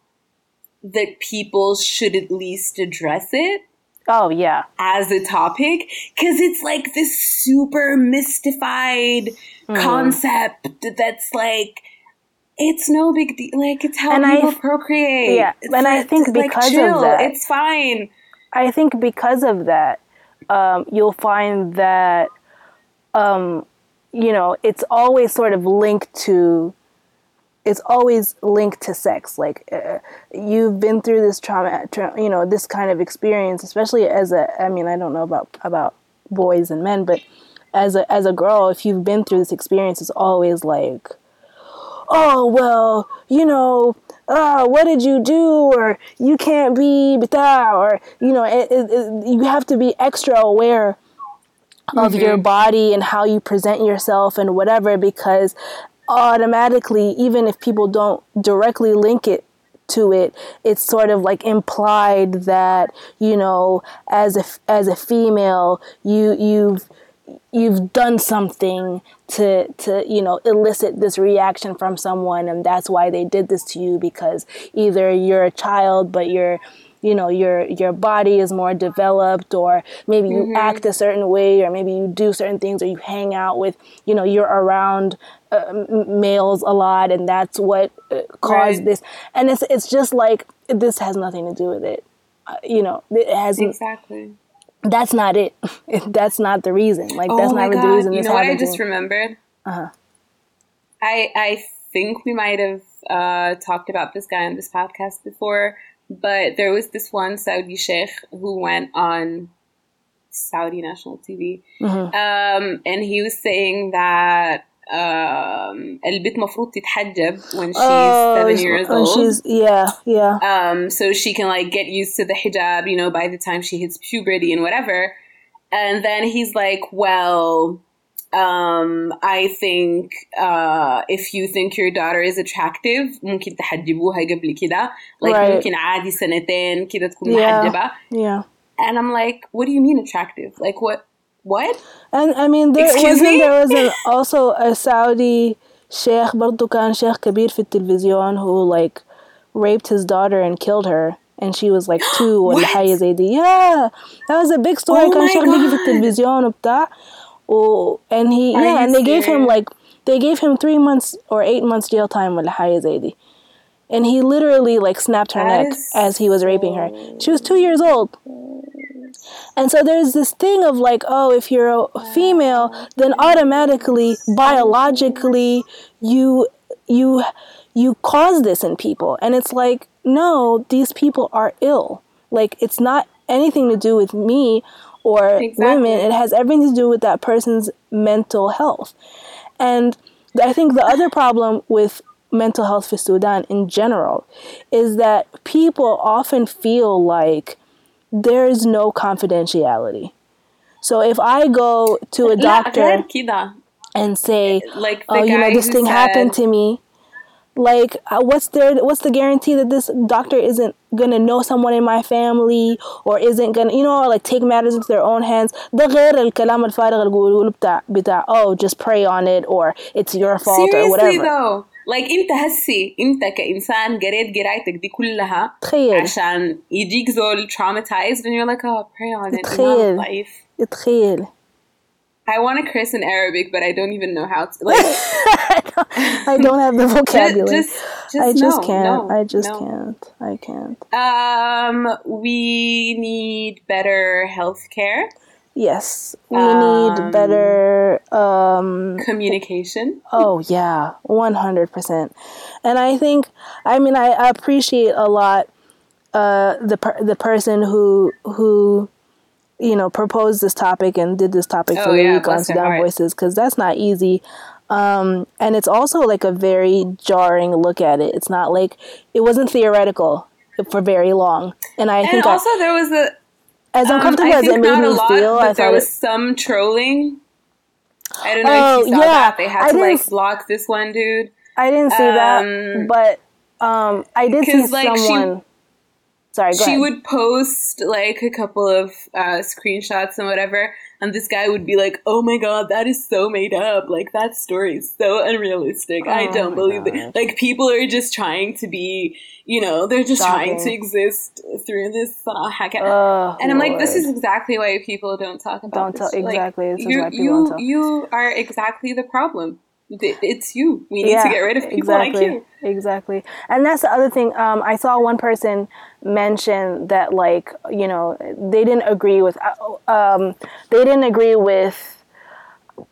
that people should at least address it. Oh, yeah. As a topic. Because it's like this super mystified mm. concept that's like, it's no big deal. Like, it's how and people I, procreate. Yeah. It's and I think because like, of that. It's fine. I think because of that, um, you'll find that um, you know it's always sort of linked to it's always linked to sex like uh, you've been through this trauma tra- you know this kind of experience especially as a i mean i don't know about about boys and men but as a as a girl if you've been through this experience it's always like oh well you know oh, what did you do? Or you can't be, or, you know, it, it, it, you have to be extra aware of mm-hmm. your body and how you present yourself and whatever, because automatically, even if people don't directly link it to it it's sort of like implied that you know as a as a female you you've you've done something to to you know elicit this reaction from someone and that's why they did this to you because either you're a child but you're you know your your body is more developed or maybe you mm-hmm. act a certain way or maybe you do certain things or you hang out with you know you're around uh, males a lot and that's what uh, caused right. this and it's it's just like this has nothing to do with it uh, you know it has exactly that's not it. that's not the reason. Like oh that's not God. the reason. You know what I just remembered? Uh huh. I I think we might have uh, talked about this guy on this podcast before, but there was this one Saudi sheikh who went on Saudi national TV, mm-hmm. um, and he was saying that um, البنت مفروض تتحجب when she's oh, seven years old. She's yeah, yeah. Um, so she can like get used to the hijab, you know, by the time she hits puberty and whatever. And then he's like, well, um, I think uh, if you think your daughter is attractive ممكن تحجبوها قبل كده like right. ممكن عادي سنتين كده تكون yeah. محجبة yeah and I'm like what do you mean attractive like what What? And I mean, there Excuse wasn't me? there was an, also a Saudi sheikh برضو كان شيخ كبير في التلفزيون who like raped his daughter and killed her and she was like two ولا What? حاجة زي دي yeah that was a big story Oh كان my شيخ بيجي في God. التلفزيون وبتاع و and he Are yeah you and they gave him serious? like they gave him three months or eight months jail time ولا حاجة زي دي and he literally like snapped her neck as he was raping her she was two years old and so there's this thing of like, oh, if you're a female, then automatically, biologically, you you you cause this in people. And it's like, no, these people are ill. Like it's not anything to do with me or Exactly. women. It has everything to do with that person's mental health. And I think the other problem with mental health for Sudan in general is that people often feel like there's no confidentiality. So if I go to a لا doctor غير كده. and say, Like the "Oh, you know, guy this who thing happened said- to me," like, uh, what's there? What's the guarantee that this doctor isn't gonna know someone in my family or isn't gonna, you know, or like take matters into their own hands? ده غير الكلام الفارغ اللي بيقولوه بتاع بتاع oh just pray on it or it's your fault or Seriously whatever. though like انت هسي انت كإنسان قريت قرايتك دي كلها تخيل عشان يجيك زول traumatized and you're like oh pray on it تخيل. إمام ضعيف. تخيل I want to curse in Arabic but I don't even know how to like I don't have the vocabulary. just just I just no, can't. no, I just no. can't. I can't. Um, we need better healthcare, Yes, we Um, need better. Um, communication. oh yeah, one hundred percent. And I think, I mean, I appreciate a lot uh, the per- the person who who you know proposed this topic and did this topic for Oh, the yeah, week on bless her Sudan. Voices because that's not easy. Um, and it's also like a very jarring look at it. It's not like it wasn't theoretical for very long. And I And think I- also, there was a as um, uncomfortable I as it made me a lot, feel, I but there was it, some trolling. I don't know Oh, if you saw yeah. that. They had I to like block this one dude. I didn't see um, that, but um, I did see like, she- someone. Sorry, she ahead. would post like a couple of uh, screenshots and whatever, and this guy would be like, "Oh my god, that is so made up! Like that story is so unrealistic. I Oh don't believe God. it." Like people are just trying to be, you know, they're just trying to exist through this. Uh, hack- Oh, and I'm like, this is exactly why people don't talk about Don't this. tell- Like, exactly, this is you, why you, don't talk. You are exactly the problem. It's you. We need yeah, to get rid of people exactly, like you. Exactly, and that's the other thing. Um, I saw one person mention that, like, you know, they didn't agree with, uh, um, they didn't agree with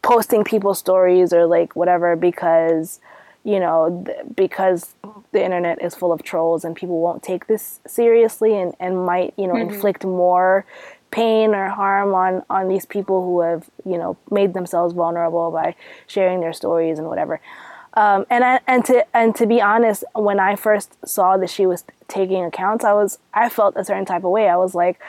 posting people's stories or like whatever because, you know, th- because the internet is full of trolls and people won't take this seriously and, and might, you know, inflict more pain or harm on on these people who have you know made themselves vulnerable by sharing their stories and whatever. Um, and I, and to and to be honest when i first saw that she was taking accounts i was i felt a certain type of way. I was like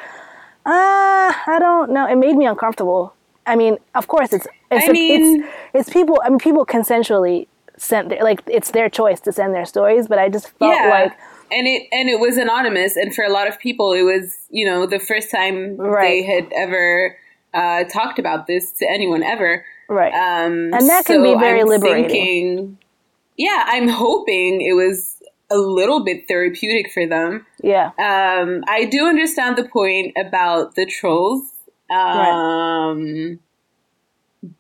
ah i don't know. It made me uncomfortable. I mean of course it's it's, I mean- it's it's people i mean people consensually sent their, like it's their choice to send their stories but i just felt yeah. like and it and it was anonymous, and for a lot of people, it was you know the first time they had ever uh, talked about this to anyone ever. right Um, And that can be very I'm liberating. Thinking, yeah, I'm hoping it was a little bit therapeutic for them. yeah Um, I do understand the point about the trolls, um,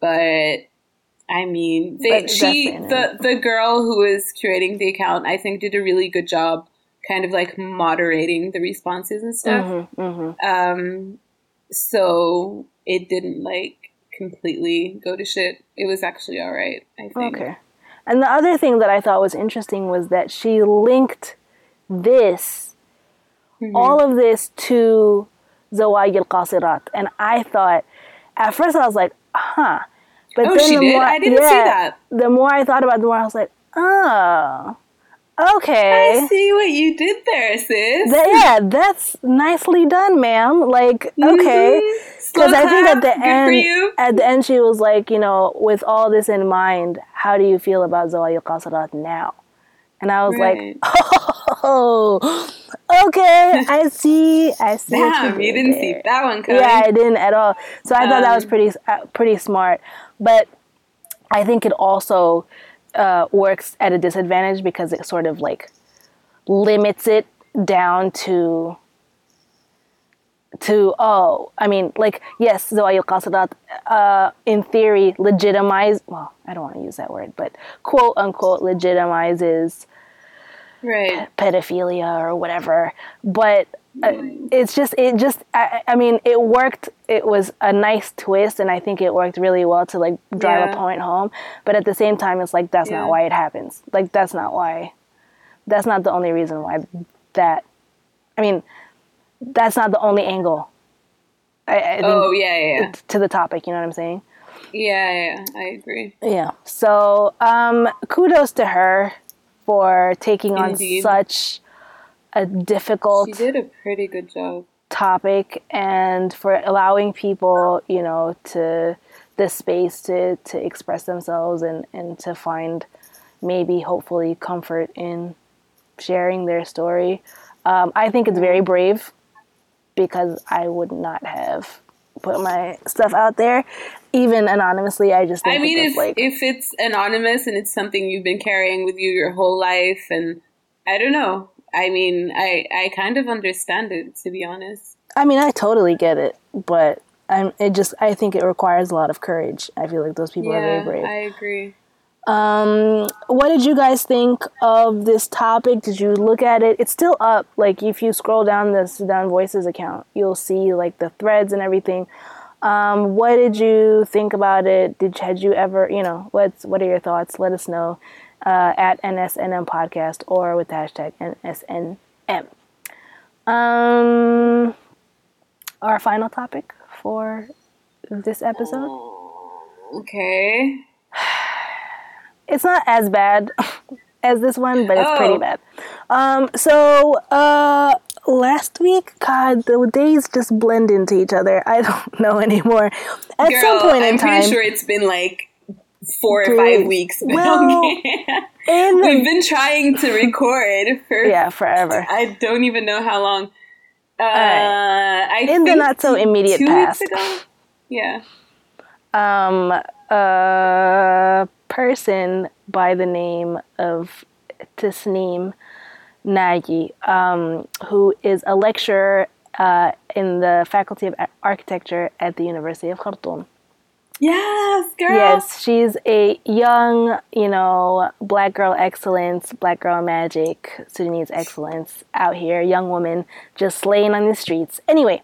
but I mean, they, she the the girl who was curating the account, I think, did a really good job, kind of like moderating the responses and stuff. hmm hmm Um, so it didn't like completely go to shit. It was actually all right. I think. Okay. And the other thing that I thought was interesting was that she linked this, Mm-hmm. all of this to Zawaj al Qasirat. And I thought, at first I was like, huh. But Oh, then she the did? more, I didn't see that. The more I thought about it, the more I was like, oh, I see what you did there, sis. Yeah, that's nicely done, ma'am. Like, okay. Mhm. Because Slow I think at the end, at the end, she was like, you know, with all this in mind, how do you feel about al Qasirat now? And I was Right. like, Oh, okay. I see. I see. Damn, you, you didn't there. see that one coming. Yeah, I didn't at all. So I um, thought that was um, pretty uh, pretty smart. But I think it also uh, works at a disadvantage because it sort of like limits it down to to oh i mean like yes Zawaj al uh in theory legitimize well i don't want to use that word but quote unquote legitimizes right. pedophilia or whatever. But it's just it just I, I, mean it worked it was a nice twist and i think it worked really well to like drive yeah. a point home but at the same time it's like that's yeah. not why it happens like that's not why that's not the only reason why that i mean that's not the only angle I, I oh yeah, yeah to the topic you know what i'm saying yeah yeah i agree yeah so um kudos to her for taking Indeed. on such a difficult she did a pretty good job. topic and for allowing people you know to this space to to express themselves and and to find maybe hopefully comfort in sharing their story. Um, i think it's very brave because i would not have put my stuff out there even anonymously. I just i mean if, like, if it's anonymous and it's something you've been carrying with you your whole life and i don't know I mean, I I kind of understand it to be honest. I mean, I totally get it, but I'm it just I think it requires a lot of courage. I feel like those people yeah, are very brave. I agree. Um, what did you guys think of this topic? Did you look at it? It's still up. Like if you scroll down the Sudan Voices account, you'll see like the threads and everything. Um, what did you think about it? Did had you ever, you know, what's what are your thoughts? Let us know uh, at NSNM podcast or with the hashtag NSNM. Um, our final topic for this episode. Okay. It's not as bad as this one, but it's oh. pretty bad. Um, so uh, last week, God, the days just blend into each other. I don't know anymore. At Girl, some point in I'm time, I'm pretty sure it's been like four or five weeks. Well, We've been trying to record for yeah forever. I don't even know how long. Uh, I in the not so immediate past. Weeks ago? Yeah. Um, a person by the name of Tasneem Nagy, um, who is a lecturer uh, in the Faculty of Architecture at the University of Khartoum. Yes, girl. Yes, she's a young, you know, black girl excellence, black girl magic, Sudanese excellence out here, young woman just slaying on the streets. Anyway,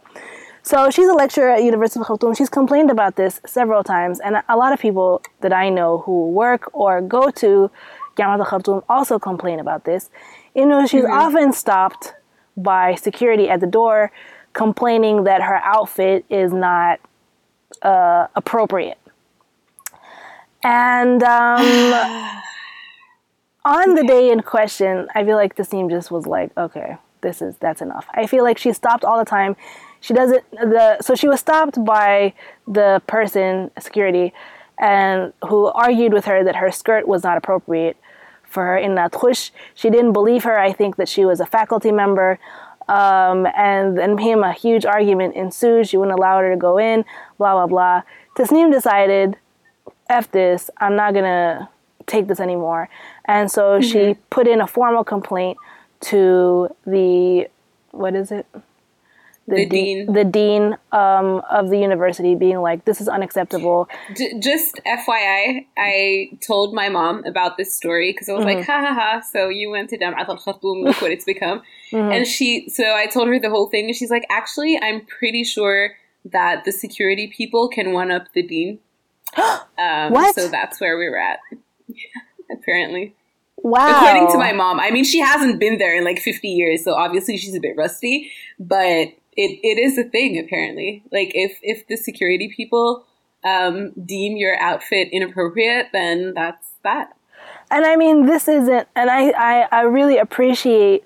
so she's a lecturer at University of Khartoum. She's complained about this several times, and a lot of people that I know who work or go to Jamaat Khartoum also complain about this. You know, she's mm-hmm. often stopped by security at the door complaining that her outfit is not uh, appropriate. And um, on the day in question, I feel like the team just was like, okay, this is that's enough. I feel like she stopped all the time. She doesn't the so she was stopped by the person security and who argued with her that her skirt was not appropriate for her in Natrush. She didn't believe her. I think that she was a faculty member. Um, and then him a huge argument ensued. She wouldn't allow her to go in, blah, blah, blah. Tasneem decided, F this, I'm not gonna take this anymore. And so mm-hmm. she put in a formal complaint to the, what is it? The, the dean, the dean um, of the university, being like, "This is unacceptable." D- just FYI, I told my mom about this story because I was mm-hmm. like, "Ha ha ha!" So you went to Jamaat al Khartoum, look what it's become. Mm-hmm. And she, so I told her the whole thing, and she's like, "Actually, I'm pretty sure that the security people can one up the dean." um, what? So that's where we were at. apparently. Wow. According to my mom, I mean, she hasn't been there in like 50 years, so obviously she's a bit rusty, but it, it is a thing apparently. Like if if the security people um, deem your outfit inappropriate, then that's that. And I mean, this isn't, and I I, I really appreciate.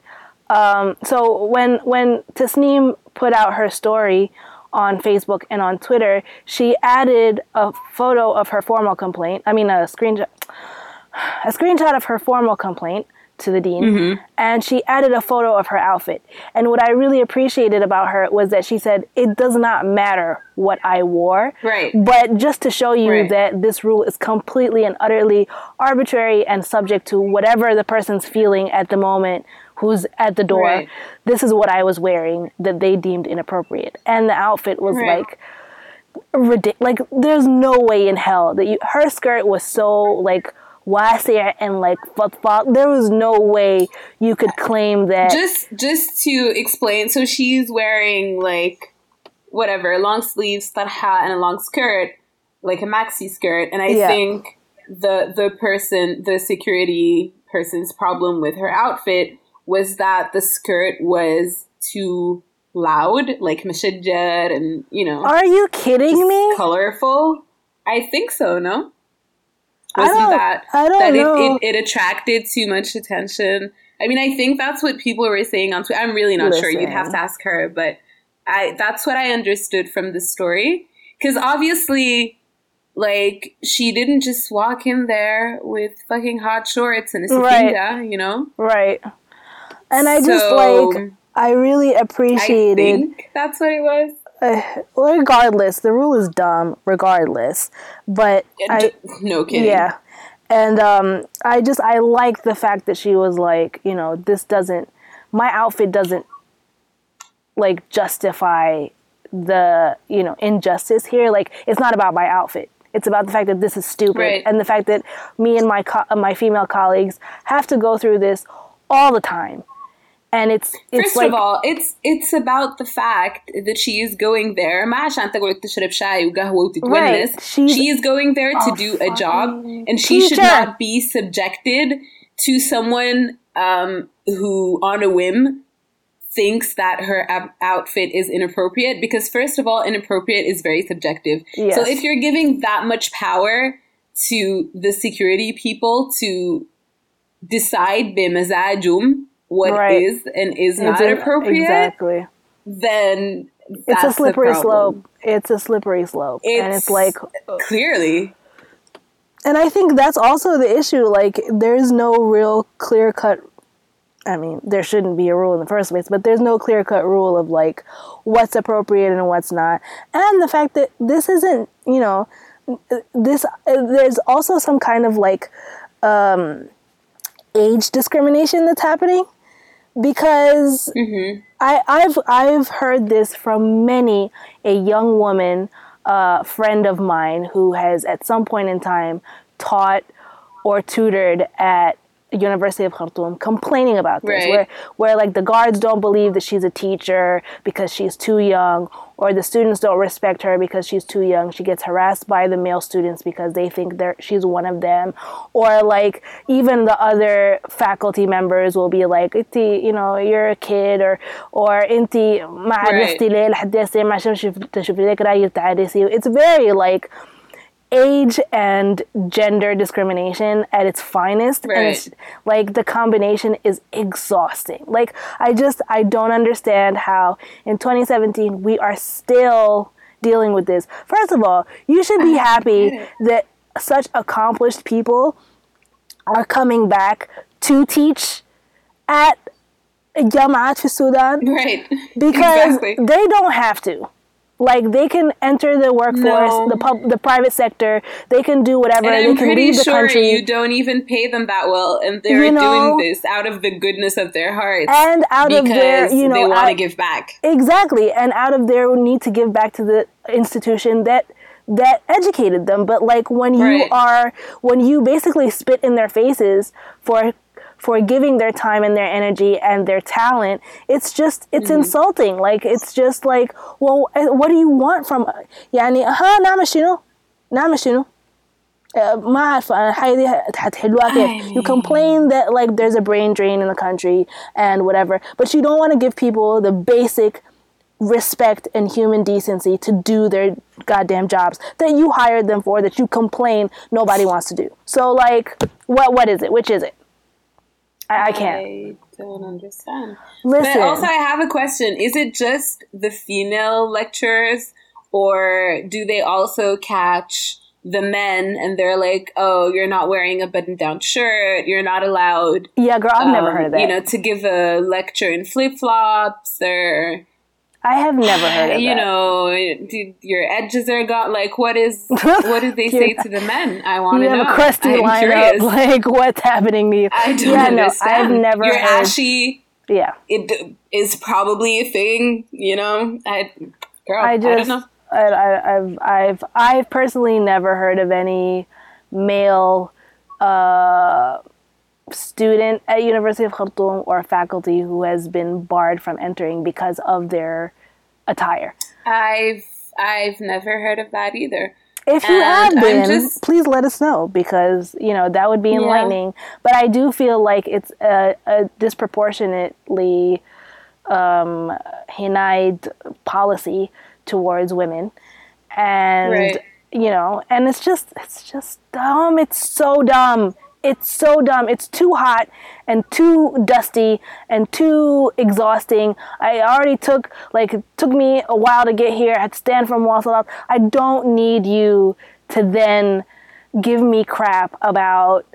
Um, so when when Tasneem put out her story on Facebook and on Twitter, she added a photo of her formal complaint. I mean, a screenshot, a screenshot of her formal complaint to the dean mm-hmm. and she added a photo of her outfit. And what I really appreciated about her was that she said, It does not matter what I wore. Right. But just to show you right. that this rule is completely and utterly arbitrary and subject to whatever the person's feeling at the moment who's at the door. Right. This is what I was wearing that they deemed inappropriate. And the outfit was right. like ridiculous. Like, there's no way in hell that you. Her skirt was so like wasi'ah and like fatfat. There was no way you could claim that. Just just to explain, so she's wearing like whatever long sleeves tarha and a long skirt, like a maxi skirt, and I yeah. think the the person, the security person's problem with her outfit was that the skirt was too loud, like mashajjar and you know. Are you kidding me? Colorful. I think so. No. Wasn't that I don't that know. It, it, it, attracted too much attention? I mean, I think that's what people were saying on Twitter. I'm really not Listen. sure. You'd have to ask her, but I that's what I understood from the story. Because obviously, like she didn't just walk in there with fucking hot shorts and a right. you know? Right. And I so, just like I really appreciated. I think that's what it was. Uh, regardless, the rule is dumb. Regardless, but I no kidding. Yeah, and um, I just I like the fact that she was like, you know, this doesn't, my outfit doesn't, like justify the you know injustice here. Like it's not about my outfit. It's about the fact that this is stupid, right. and the fact that me and my co- my female colleagues have to go through this all the time and it's it's first like, of all it's it's about the fact that she is going there right, she is going there to do a job and she teacher. should not be subjected to someone um, who on a whim thinks that her ab- outfit is inappropriate because first of all inappropriate is very subjective yes. so if you're giving that much power to the security people to decide b'mazajum what right. is and is it's not appropriate, exactly, then it's a slippery slope. It's a slippery slope, it's and it's like clearly. And I think that's also the issue. Like, there's no real clear cut. I mean, there shouldn't be a rule in the first place, but there's no clear cut rule of like what's appropriate and what's not. And the fact that this isn't, you know, this, there's also some kind of like um, age discrimination that's happening because mm-hmm. I, I've I've heard this from many a young woman, uh, friend of mine who has at some point in time taught or tutored at University of Khartoum complaining about this, right. where where like the guards don't believe that she's a teacher because she's too young, or the students don't respect her because she's too young. She gets harassed by the male students because they think they're she's one of them, or like even the other faculty members will be like, Inti, you know, you're a kid, or or inti It's very like age and gender discrimination at its finest. Right. and it's like the combination is exhausting. Like i just i don't understand how in 2017 we are still dealing with this. First of all you should be happy that such accomplished people are coming back to teach at Jamaat for Sudan right. because exactly. they don't have to like they can enter the workforce, no. the pub, the private sector. They can do whatever. And I'm they can leave the sure country. You don't even pay them that well, and they're you know, doing this out of the goodness of their hearts and out of their you know they want to give back exactly, and out of their need to give back to the institution that that educated them but like when you right. are when you basically spit in their faces for for giving their time and their energy and their talent. It's just it's mm-hmm. insulting. Like it's just like, well, eh, what do you want from يعني ها نعمل شنو؟ نعمل شنو؟ ما أعرف you complain that like there's a brain drain in the country and whatever but you don't want to give people the basic respect and human decency to do their goddamn jobs that you hired them for that you complain nobody wants to do so like what what is it which is it I, I can't. I don't understand. Listen. But also, I have a question. Is it just the female lecturers, or do they also catch the men and they're like, oh, you're not wearing a button down shirt. You're not allowed. Yeah, girl, I've um, never heard of that. You know, to give a lecture in flip flops or. I have never heard of it. you that. know, your edges are gone. Like, what is? what do they say to the men? I want to know. You have a crusty I'm lineup. Curious. Like, what's happening to you? I don't yeah, understand. No, I've never. You're heard. ashy. Yeah, it is probably a thing. You know, I. Girl, I just. I don't know. I, have I've I've personally never heard of any male uh, student at University of Khartoum or faculty who has been barred from entering because of their attire. I've I've never heard of that either. If you and have been, just, please let us know because you know that would be enlightening. Yeah. But I do feel like it's a, a disproportionately um, Hinayed policy towards women and right. you know and it's just it's just dumb it's so dumb it's so dumb it's too hot and too dusty and too exhausting i already took like it took me a while to get here i had to stand from Wasalat. i don't need you to then give me crap about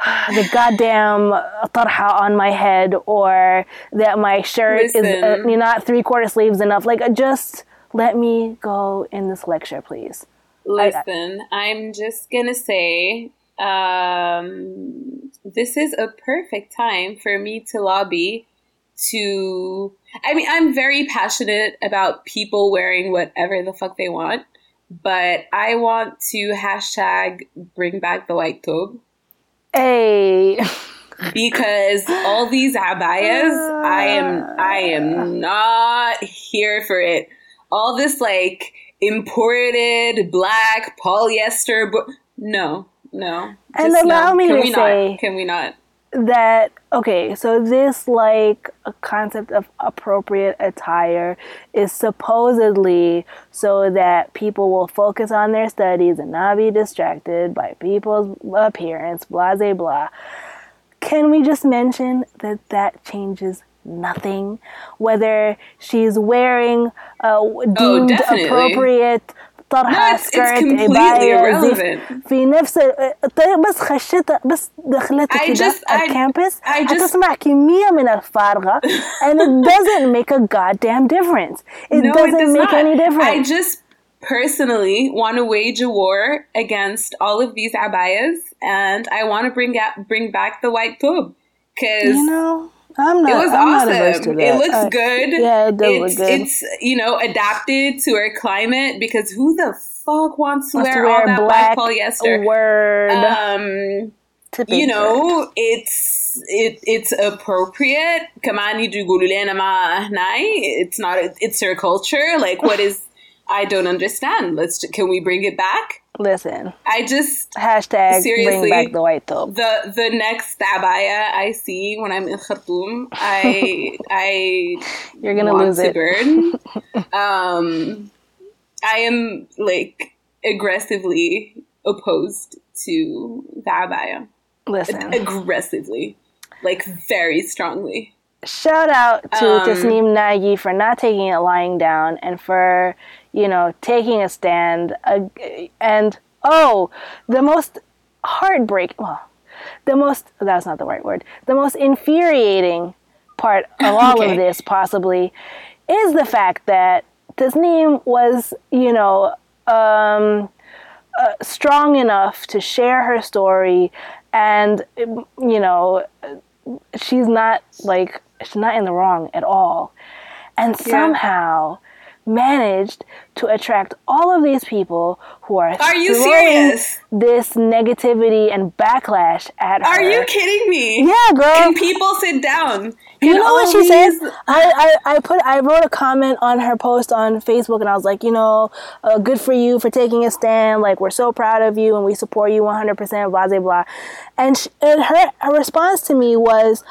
the goddamn tarha on my head or that my shirt Listen. is uh, not three quarter sleeves enough. Like, just let me go in this lecture, please. Listen, I, am just gonna say um, this is a perfect time for me to lobby to. I mean, I'm very passionate about people wearing whatever the fuck they want, but I want to hashtag bring back the white tobe. Hey. because all these abayas, I am I am not here for it. All this like imported black polyester, but no, no. And allow no. me Can to we say, not? Can we not? that okay so this like concept of appropriate attire is supposedly so that people will focus on their studies and not be distracted by people's appearance blah blah blah can we just mention that that changes nothing whether she's wearing a oh, deemed oh, appropriate طرحه سكرت عبايه زفت في نفس الطريق بس خشيت بس دخلت كده الكامبس هتسمع كميه من الفارغه and it doesn't make a goddamn difference it no, doesn't it does make not. any difference I just personally want to wage a war against all of these abayas and I want to bring out, bring back the white tobe because you know I'm not. It was I'm awesome. It looks good. Yeah, it does it's, look good. It's you know adapted to our climate because who the fuck wants to, wear, to wear all that black, black polyester? Word. Um, you know, it's it it's appropriate. Kamani It's not. It's her culture. Like, what is? I don't understand. Let's. Can we bring it back? Listen, I just hashtag seriously, bring back the white tobe. The the next abaya I see when I'm in Khartoum, I I you're gonna lose it. Burn. um, I am like aggressively opposed to the abaya. Listen, aggressively, like very strongly. Shout out to um, Tasneem Nagy for not taking it lying down and for you know, taking a stand. Uh, and oh, the most heartbreak, well, the most, that's not the right word, the most infuriating part of all okay. of this, possibly, is the fact that Tasneem was, you know, um, uh, strong enough to share her story and, you know, she's not like, she's not in the wrong at all. And yeah. Managed to attract all of these people who are Are you serious? This negativity and backlash at her. Are you kidding me? Yeah, girl. Can people sit down? You know what she says? I, I, I put I wrote a comment on her post on Facebook and I was like, you know, uh, good for you for taking a stand. Like we're so proud of you and we support you 100%. Blah blah blah. And, she, and her, her response to me was,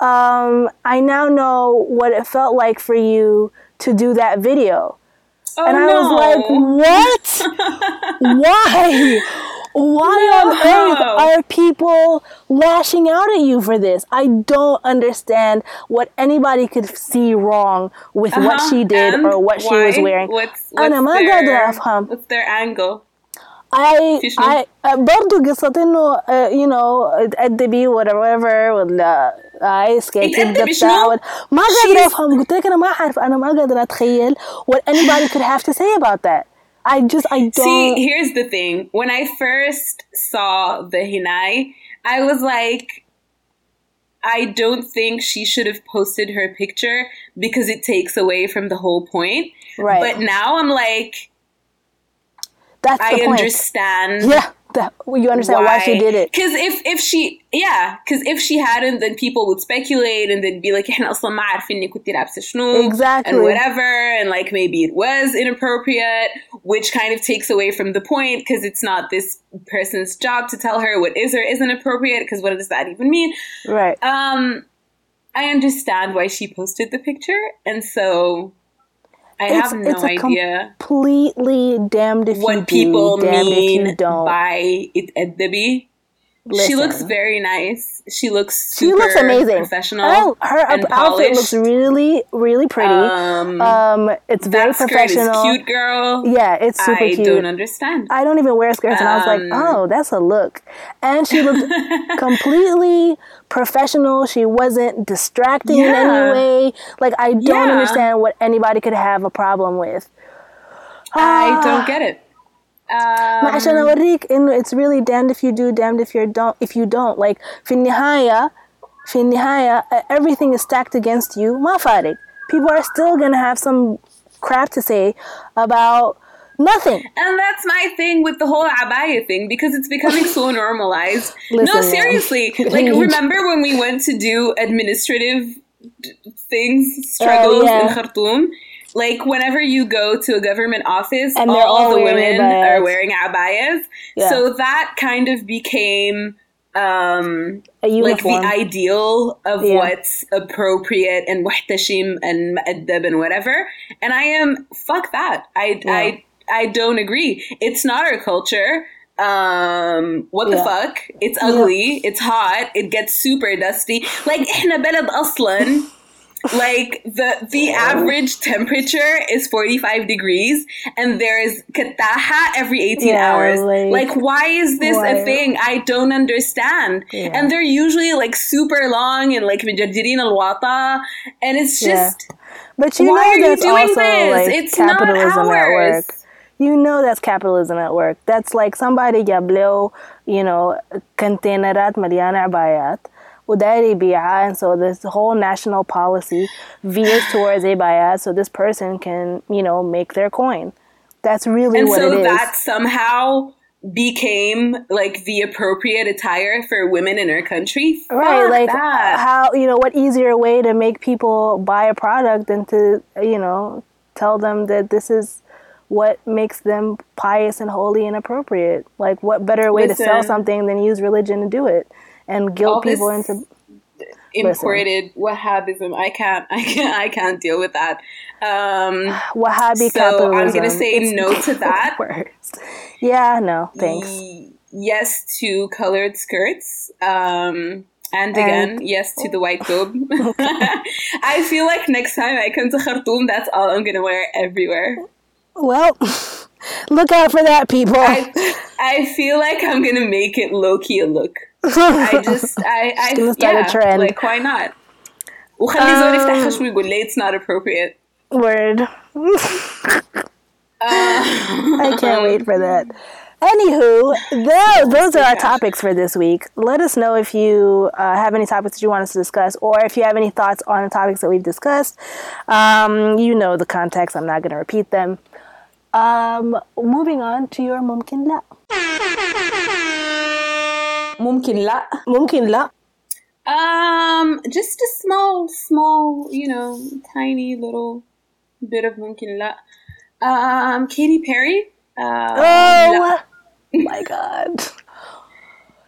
um, I now know what it felt like for you to do that video. Oh, and I no. was like, what? Why? Why no. on earth are people lashing out at you for this? I don't understand what anybody could see wrong with uh-huh. what she did and or what why? she was wearing. What's, what's, their, what's their angle? I في شنو؟ I برضه قصة انه uh, you know ادبي whatever ولا اي سكيتنج اتأدبي شنو؟ بتاع ولا- ما قادرة She's- افهم قلت لك انا ما اعرف انا ما قادرة اتخيل what anybody could have to say about that I just I don't See, here's the thing. When I first saw the Hinai, I was like, I don't think she should have posted her picture because it takes away from the whole point. Right. But now I'm like, that's the I point understand. yeah the you understand why, why she did it. Because if if she yeah, because if she hadn't, then people would speculate and then be like, exactly, and whatever, and like maybe it was inappropriate, which kind of takes away from the point because it's not this person's job to tell her what is or isn't appropriate. Because what does that even mean? Right. Um, I understand why she posted the picture, and so I It's- have no it's a idea completely damned if you what do, people damned if you don't. by it Debbie. She Listen. looks very nice. She looks She looks amazing. professional. Oh, her outfit looks really, really pretty. Um, Um, it's very that skirt professional. is cute, girl. Yeah, it's super I cute. I don't understand. I don't even wear skirts, and I was like, Um, oh, that's a look. And she looked completely professional. She wasn't distracting in any way. Like, I don't Yeah. understand what anybody could have a problem with. I Ah. don't get it. Um, عشان اوريك انه it's really damned if you do damned if you don't if you don't like في النهاية في النهاية uh, everything is stacked against you ما فارق people are still gonna have some crap to say about nothing And that's my thing with the whole abaya thing because it's becoming so normalized. no, Listen, man. seriously. Like, remember when we went to do administrative d- things, struggles Oh, yeah. in Khartoum? Like, whenever you go to a government office, And all, they're all the wearing women abayas. are wearing abayas. Yeah. So that kind of became. Um, a like uniform the ideal of Yeah. what's appropriate and muhtashim and mu'addab and whatever. And I am fuck that. I Yeah. I I don't agree. It's not our culture. Um, what the Yeah. fuck? It's ugly. It's hot. It gets super dusty. Like إحنا بلد أصلاً like the the average temperature is 45 degrees and there's kataha every 18 yeah, hours like, like, why is this why? a thing i don't understand yeah. and they're usually like super long and like mijajirin al-wata and it's just yeah. but you why know that's also this? like it's capitalism at work you know that's capitalism at work that's like somebody yablo you know container at mariana bayat Udairi Bi'a, and so this whole national policy veers towards a so this person can, you know, make their coin. That's really and what so it is. And so that somehow became like the appropriate attire for women in our country. Fuck right, like that. how you know what easier way to make people buy a product than to you know tell them that this is what makes them pious and holy and appropriate. Like what better way Listen. to sell something than use religion to do it? And guilt people into imported Wahhabism. I can't. I can't. I can't deal with that. Um, wahhabi So, I'm gonna say It's no to that. worst. yeah no thanks y- yes to colored skirts. Um, and again, yes to the white tobe. I feel like next time I come to Khartoum, that's all I'm gonna wear everywhere. well look out for that people I, I feel like I'm gonna make it low key a look. I just, I, I, gonna start a yeah, trend. Like, why not? وخلي زول يفتح خشمه يقول لي it's not appropriate. word Uh, I can't wait for that. Anywho, tho- those are our gosh. topics for this week. Let us know if you uh, have any topics that you want us to discuss, or if you have any thoughts on the topics that we've discussed. Um, you know the context. I'm not going to repeat them. Um, moving on to your ممكن لا. ممكن لا. ممكن لا. Um, just a small, small, you know, tiny little bit of ممكن لا. Um, Katy Perry. Uh, Oh my god.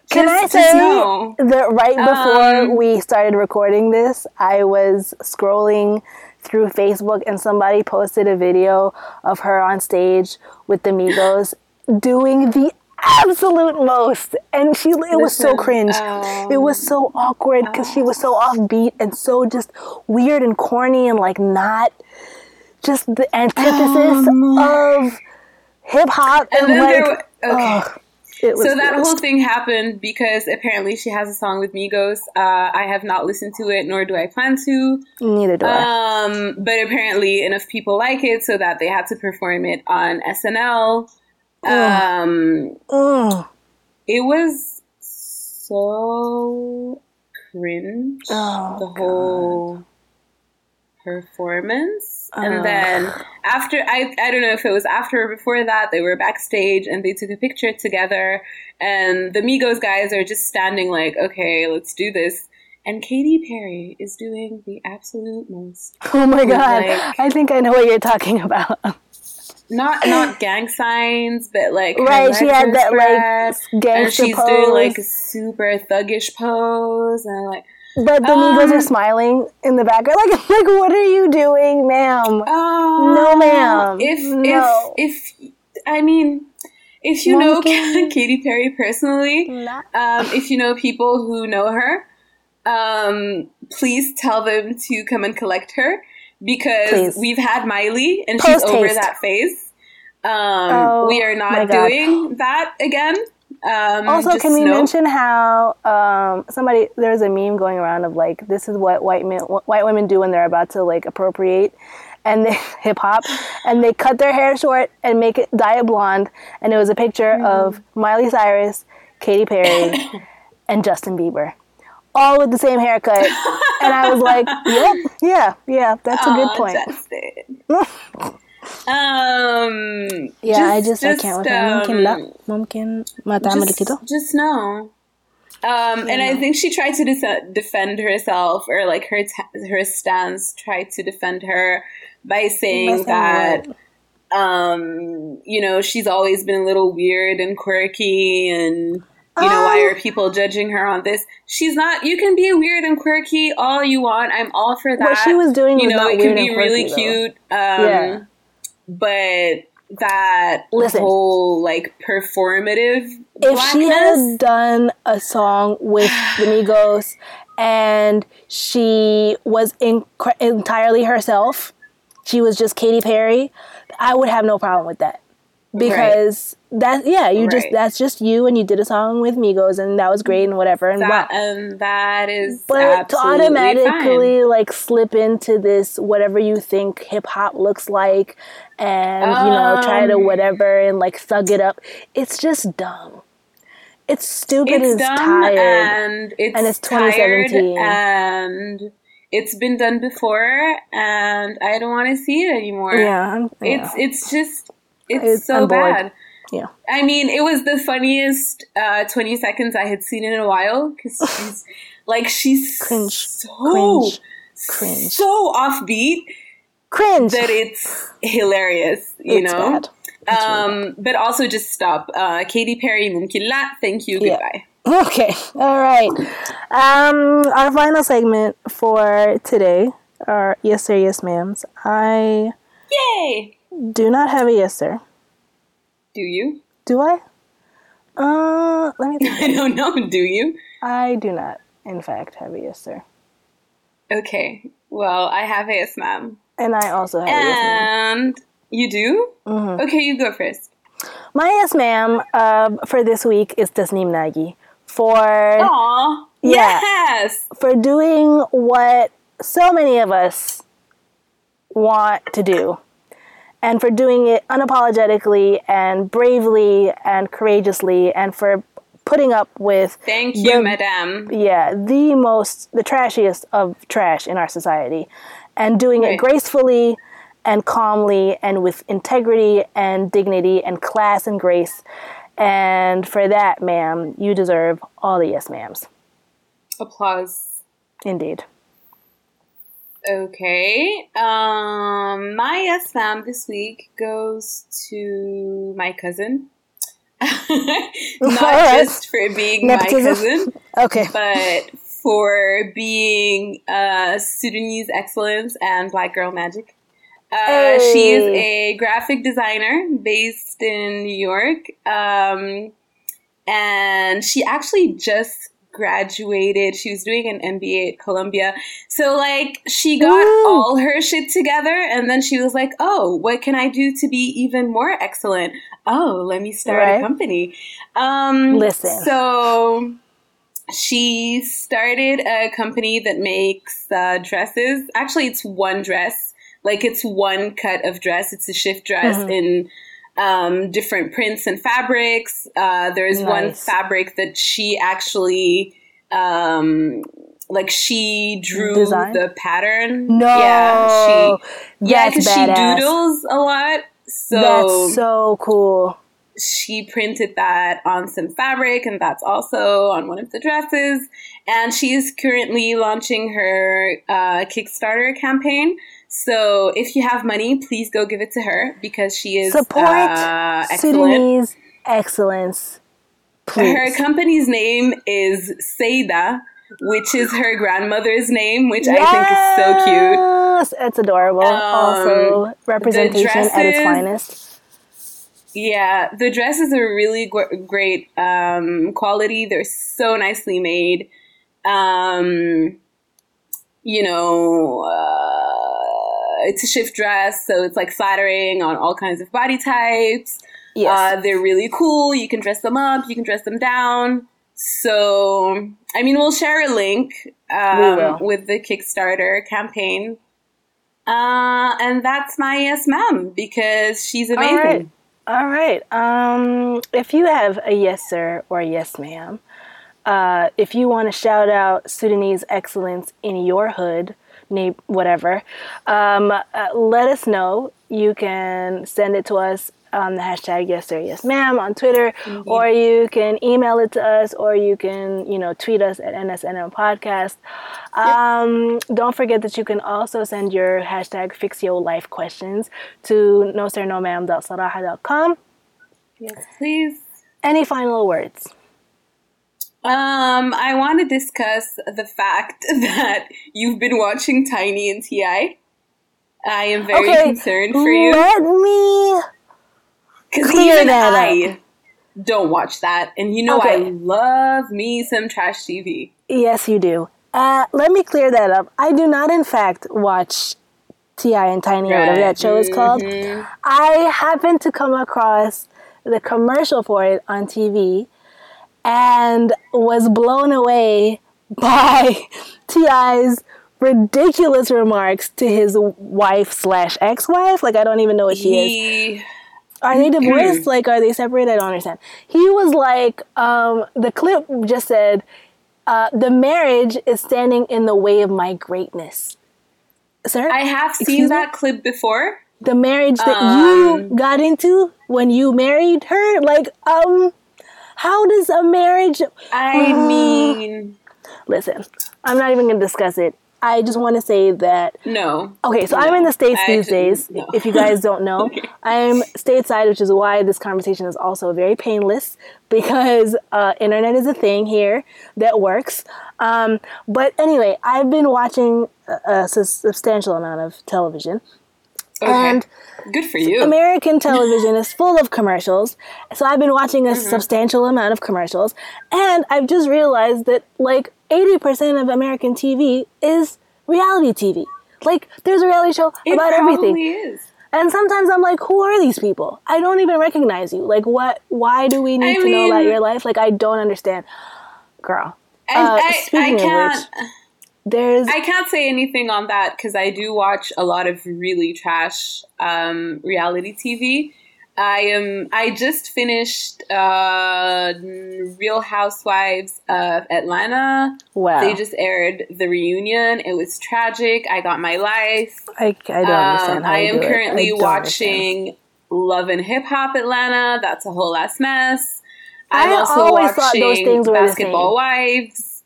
Can Just- I just say no. that right before Um, we started recording this, I was scrolling through Facebook and somebody posted a video of her on stage with the Migos doing the absolute most and she it was so cringe um, it was so awkward because she was so offbeat and so just weird and corny and like not just the antithesis of hip hop and, Um, And then like there, wa- Okay. so that whole thing happened because apparently she has a song with Migos. Uh, I have not listened to it, nor do I plan to. Neither do I. Um, but apparently enough people like it so that they had to perform it on SNL. Um, Ugh. it was so cringe. Oh, the whole performance. And then after I I don't know if it was after or before that, they were backstage and they took a picture together and the Migos guys are just standing like, okay, let's do this. And Katy Perry is doing the absolute most. Oh my god! Like- I think I know what you're talking about. Not not gang signs, but like right? She had that like and gangster she's pose. doing like a super thuggish pose and like but the um, are smiling in the background. Like, like, what are you doing, ma'am? Oh No, ma'am. If No. if if I mean, if you know Monica? Katy Perry personally, um, if you know people who know her, um, please tell them to come and collect her because Please. we've had Miley and she's over haste. that phase. Um, Oh, we are not doing that again. Um, Also, can we know- mention how um, somebody there's a meme going around of like this is what white men white women do when they're about to like appropriate and they hip hop and they cut their hair short and make it dye it blonde and it was a picture Mm-hmm. of Miley Cyrus, Katy Perry, and Justin Bieber All with the same haircut. and I was like, Yep, yeah, yeah, that's a good Aw, point. Justin. um, Yeah, I just- just, I can't with just, her. ممكن um, لا ممكن ما تعملي كده just, just know. Um, and I think she tried to de- defend herself, or like her t- her stance tried to defend her by saying Listen, that, um, you know, she's always been a little weird and quirky, and you know, why Um, are people judging her on this? She's not. You can be weird and quirky all you want. I'm all for that. What she was doing you was know, it can be and really though. cute. Um, Yeah. but that Listen. whole like performative if she had done a song with the Migos and she was inc- entirely herself, she was just Katy Perry, I would have no problem with that. Because that yeah, you just that's just you and you did a song with Migos and that was great and whatever and that, wow. and that is But to automatically like slip into this whatever you think hip hop looks like and you know try to Um, whatever and like thug it up, it's just dumb. It's stupid and It's it's tired. and it's And it's tired 2017. and it's been done before and I don't want to see it anymore. yeah, I'm, It's it's just it's, It's- so bad. Yeah. I mean, it was the funniest uh, 20 seconds I had seen in a while because she's like she's Cringe. so Cringe. Cringe. so offbeat cringe. that it's hilarious, you It's know. It's really Um, but also just stop. Uh, Katy Perry, mumkin la. Thank you. Yeah. Goodbye. Okay, all right. Um, our final segment for today are yes sir, yes ma'ams. I Yay! do not have a yes sir. Do you? Do I? Uh, let me. Think. I don't know. Do you? I do not, in fact, have a yes sir, Okay. Well, I have a yes, ma'am. and I also have a yes ma'am. And you do? Mhm. Okay, you go first. My yes ma'am uh, for this week is Tasneem Nagy for Aw. Yeah. Yes. for doing what so many of us want to do and for doing it unapologetically and bravely and courageously and for putting up with Thank you, The- madame. yeah the most the trashiest of trash in our society. And doing it gracefully and calmly and with integrity and dignity and class and grace. And for that ma'am you deserve all the yes ma'ams. Applause. indeed Okay. Um, my yes, ma'am this week goes to my cousin. Not Alright. just for being my cousin, okay but for being uh, Sudanese excellence and Black Girl Magic. Uh, She is a graphic designer based in New York, um, and she actually just graduated. She was doing an MBA at Columbia. So like she got Ooh. all her shit together and then she was like, "Oh, what can I do to be even more excellent? Oh, let me start right. a company." Um Listen. So she started a company that makes uh, dresses. Actually, it's one dress. Like it's one cut of dress. It's a shift dress mm-hmm. in um, different prints and fabrics. Uh, there's nice. one fabric that she actually, um, like she drew Design? the pattern. No, yeah, she yeah, because she doodles a lot. So that's so cool. She printed that on some fabric, and that's also on one of the dresses. And she's currently launching her uh, Kickstarter campaign so if you have money, please go give it to her because she is support uh, Sudanese excellence. Please. Her company's name is Seida, which is her grandmother's name, which yes! I think is so cute. It's adorable. Um, also, representation dresses, at its finest. Yeah, the dresses are really g- great um, quality. They're so nicely made. Um, you know. Uh, it's a shift dress, so it's like flattering on all kinds of body types. Yes. Uh, they're really cool. You can dress them up, you can dress them down. So, I mean, we'll share a link um, with the Kickstarter campaign. Uh, and that's my yes, ma'am, because she's amazing. All right. All right. Um, if you have a yes, sir, or yes, ma'am, uh, if you want to shout out Sudanese excellence in your hood, name, whatever, um, uh, let us know. You can send it to us on the hashtag yes sir yes ma'am on Twitter, mm-hmm. or you can email it to us, or you can you know tweet us at NSNM podcast. Um, yep. Don't forget that you can also send your hashtag fix your life questions to no sir no ma'am.sarahah.com. Yes, please. Any final words? Um, I want to discuss the fact that you've been watching Tiny and Ti. I am very okay, concerned for you. Let me because even that I up. don't watch that, and you know okay. I love me some trash TV. Yes, you do. Uh, let me clear that up. I do not, in fact, watch T.I. and Tiny right. or whatever that show is called. Mm-hmm. I happened to come across the commercial for it on TV and was blown away by T.I.'s ridiculous remarks to his wife slash ex wife. Like I don't even know what she is. Are they divorced? like are they separated? I don't understand. He was like, um, the clip just said, uh, the marriage is standing in the way of my greatness. Sir? I have seen that me? clip before. The marriage that um, you got into when you married her? Like, um how does a marriage? I uh, mean, listen, I'm not even going to discuss it. I just want to say that. No. Okay, so no. I'm in the States I these days. No. If you guys don't know, okay. I'm stateside, which is why this conversation is also very painless because uh, internet is a thing here that works. Um, but anyway, I've been watching a, a substantial amount of television. Okay. And Good for you. American television is full of commercials. So I've been watching a mm-hmm. substantial amount of commercials. And I've just realized that like 80% of American TV is reality TV. Like there's a reality show it about everything. Is. And sometimes I'm like, who are these people? I don't even recognize you. Like what why do we need I to mean, know about your life? Like I don't understand. Girl. uh, I, speaking I of which there's I can't say anything on that because I do watch a lot of really trash um, reality TV. I am. I just finished uh, Real Housewives of Atlanta. Wow! They just aired the reunion. It was tragic. I got my life. I, I don't um, understand. I am currently watching understand. Love and Hip Hop Atlanta. That's a whole ass mess. I'm I also watching thought those things were Basketball Wives.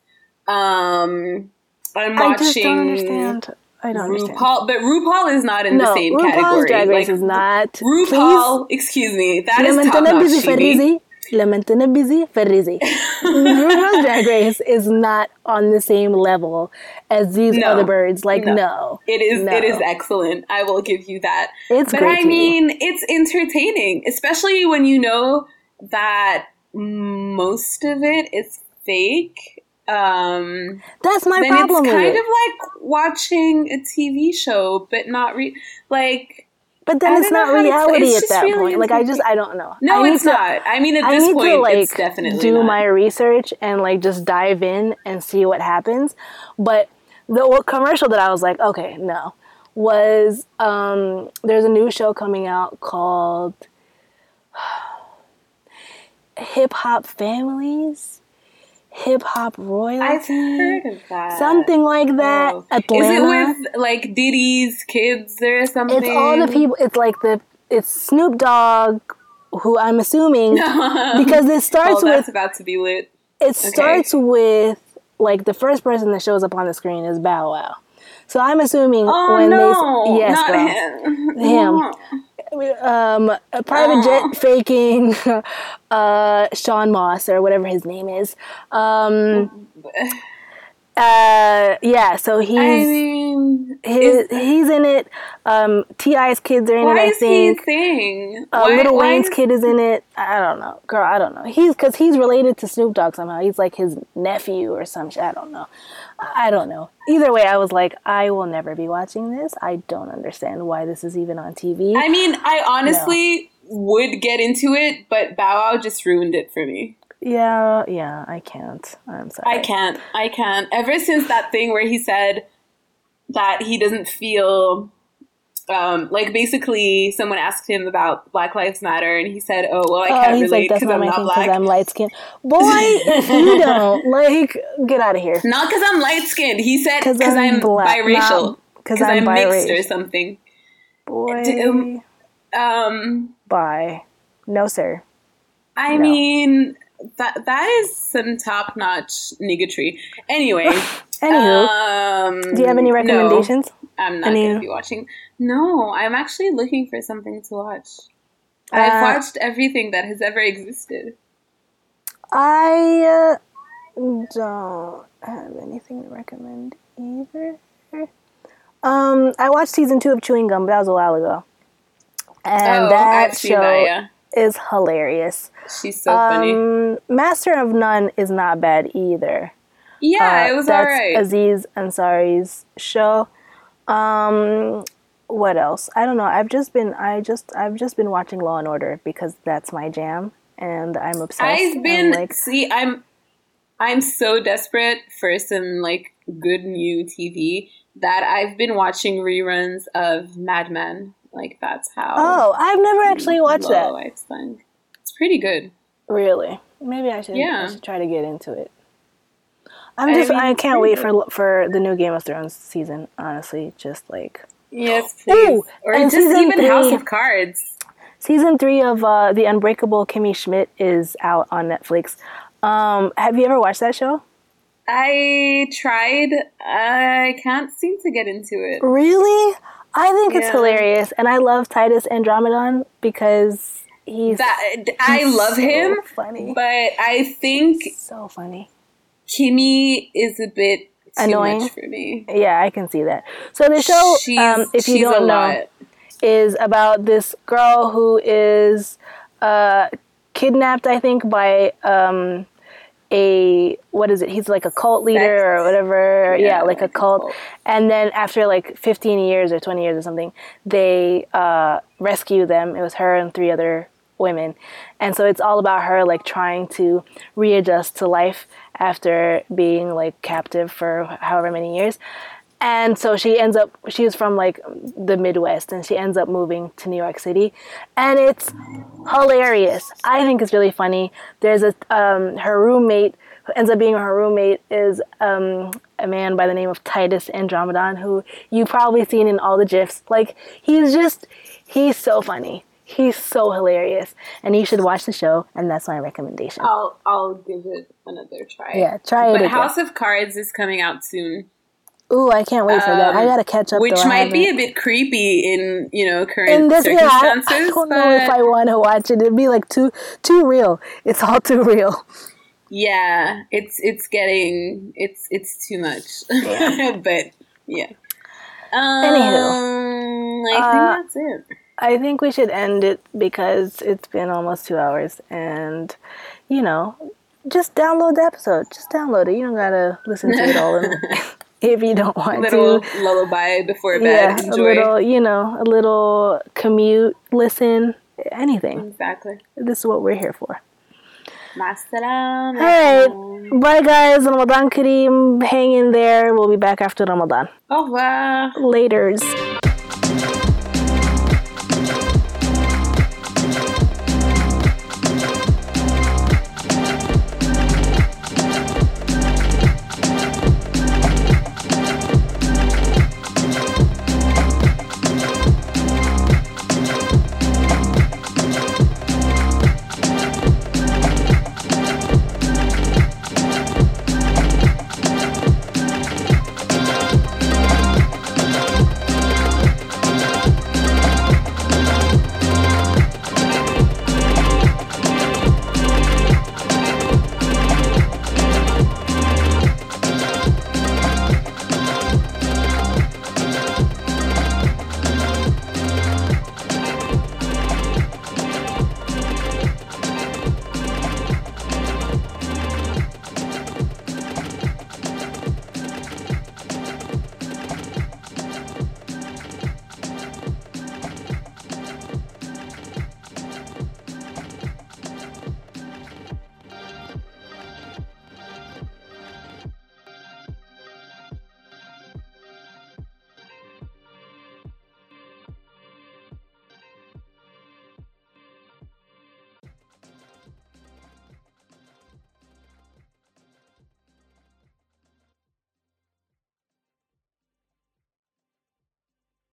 Um, I'm watching. I just don't understand. I don't RuPaul, understand. but RuPaul is not in no, the same RuPaul's category. Drag Race like, is not. RuPaul, please? excuse me, that is top. Lamentana busy Ferrizi. RuPaul's Drag Race is not on the same level as these no, other birds. Like no, no it is. No. It is excellent. I will give you that. It's but great. I mean, it's entertaining, especially when you know that most of it is fake um, That's my problem it's kind it. of like watching a TV show, but not re- like. but then it's not how to explain- reality it's at that really point. Like I just. I don't know. No, it's to- not. I mean, at I this need point, to like it's definitely do not. my research and like just dive in and see what happens. But the commercial that I was like, okay, no, was um, there's a new show coming out called Hip Hop Families, Hip Hop Royalty, I've heard of that. something like oh. that. Oh. Atlanta. Is it with like Diddy's kids or something? It's all the people. It's like the it's Snoop Dogg, who I'm assuming because it starts oh, with about to be lit. it starts with like the first person that shows up on the screen is Bow Wow. So I'm assuming Oh when no, they yes, not girl. him. Him. Um a private jet faking uh Shad Moss or whatever his name is. Um uh yeah, so he's I mean, his, he's in it. Um T.I.'s kids are in why it, I is he think. a thing? Uh, Why- Little why Wayne's is- kid is in it. I don't know, girl. I don't know. He's because he's related to Snoop Dogg somehow. He's like his nephew or some shit. I don't know. I don't know. Either way, I was like, I will never be watching this. I don't understand why this is even on TV. I mean, I honestly would get into it, but Bow Wow just ruined it for me. yeah, yeah, I can't. I'm sorry. I can't. I can't. Ever since that thing where he said that he doesn't feel um, like basically someone asked him about Black Lives Matter and he said, "Oh well, I Oh, can't relate like, because not I'm not black." I'm light skinned. Boy, if you don't, like, get out of here. Not because I'm light skinned. He said 'Cause because I'm I'm, black, biracial. 'cause Because I'm I'm, mixed or something. Boy, D- um, Um, bye. No, sir. I No. mean that that is some top notch niggatry. Anyway, Anywho, um, do you have any no, recommendations? I'm not going to be watching. No, I'm actually looking for something to watch. I've Uh, watched everything that has ever existed. I uh, don't have anything to recommend either. Um, I watched season two of Chewing Gum, but that was a while ago, and oh, that I've seen show that. Yeah, is hilarious. she's so funny. Um, Master of None is not bad either. Yeah, Uh, it was that's alright. Aziz Ansari's show. Um, what else? I don't know. I've just been I just I've just been watching Law and Order because that's my jam, and I'm obsessed. I've been like, see I'm I'm so desperate for some like good new TV that I've been watching reruns of Mad Men. Like that's how. Oh, I've never actually watched that. I've. It's pretty good. Really? Maybe I should. Yeah. I should try to get into it. I'm I just. mean, I can't wait for for the new Game of Thrones season. Honestly, just like Yes, please. Ooh, or and just even House of Cards. season three of uh, the Unbreakable Kimmy Schmidt is out on Netflix. Um, have you ever watched that show? I tried. I can't seem to get into it. Really? I think it's hilarious, and I love Titus Andromedon because he's That I he's love so him, funny, but I think so funny. Kimmy is a bit too Annoying? much for me. Yeah, I can see that. So the show, She's, um, if you don't know, lot. is about this girl who is uh, kidnapped, I think, by um, a what is it? He's like a cult leader Sect. or whatever. Yeah, Yeah, like, a like a cult. cult. And then after like 15 years or 20 years or something, they uh, rescue them. It was her and three other women, and so it's all about her like trying to readjust to life after being like captive for however many years. And so she ends up, she's from like the Midwest and she ends up moving to New York City. And it's hilarious. I think it's really funny. There's a, um, her roommate, who ends up being her roommate, is um, a man by the name of Titus Andromedon, who you've probably seen in all the GIFs. Like, he's just, he's so funny. He's so hilarious. And you should watch the show, and that's my recommendation. I'll I'll give it another try. Yeah, try it But again. House of Cards is coming out soon, Ooh, I can't wait for that. I Um, gotta catch up. which though. Might be a bit creepy in you know current in this yeah, I, circumstances. I don't know if I want to watch it. It'd be like too too real. It's all too real. yeah, it's it's getting it's it's too much. Yeah. but yeah. Um, Anywho. I think Uh, that's it. I think we should end it because it's been almost two hours, and you know, just download the episode. Just download it. You don't gotta listen to it all in, if you don't want a little to. lullaby before bed. Yeah, Enjoy. a little, you know, a little commute, listen, anything. Exactly. This is what we're here for. Masalam. Alright, bye guys. Ramadan Kareem. Hang in there. We'll be back after Ramadan. Au revoir. Laters.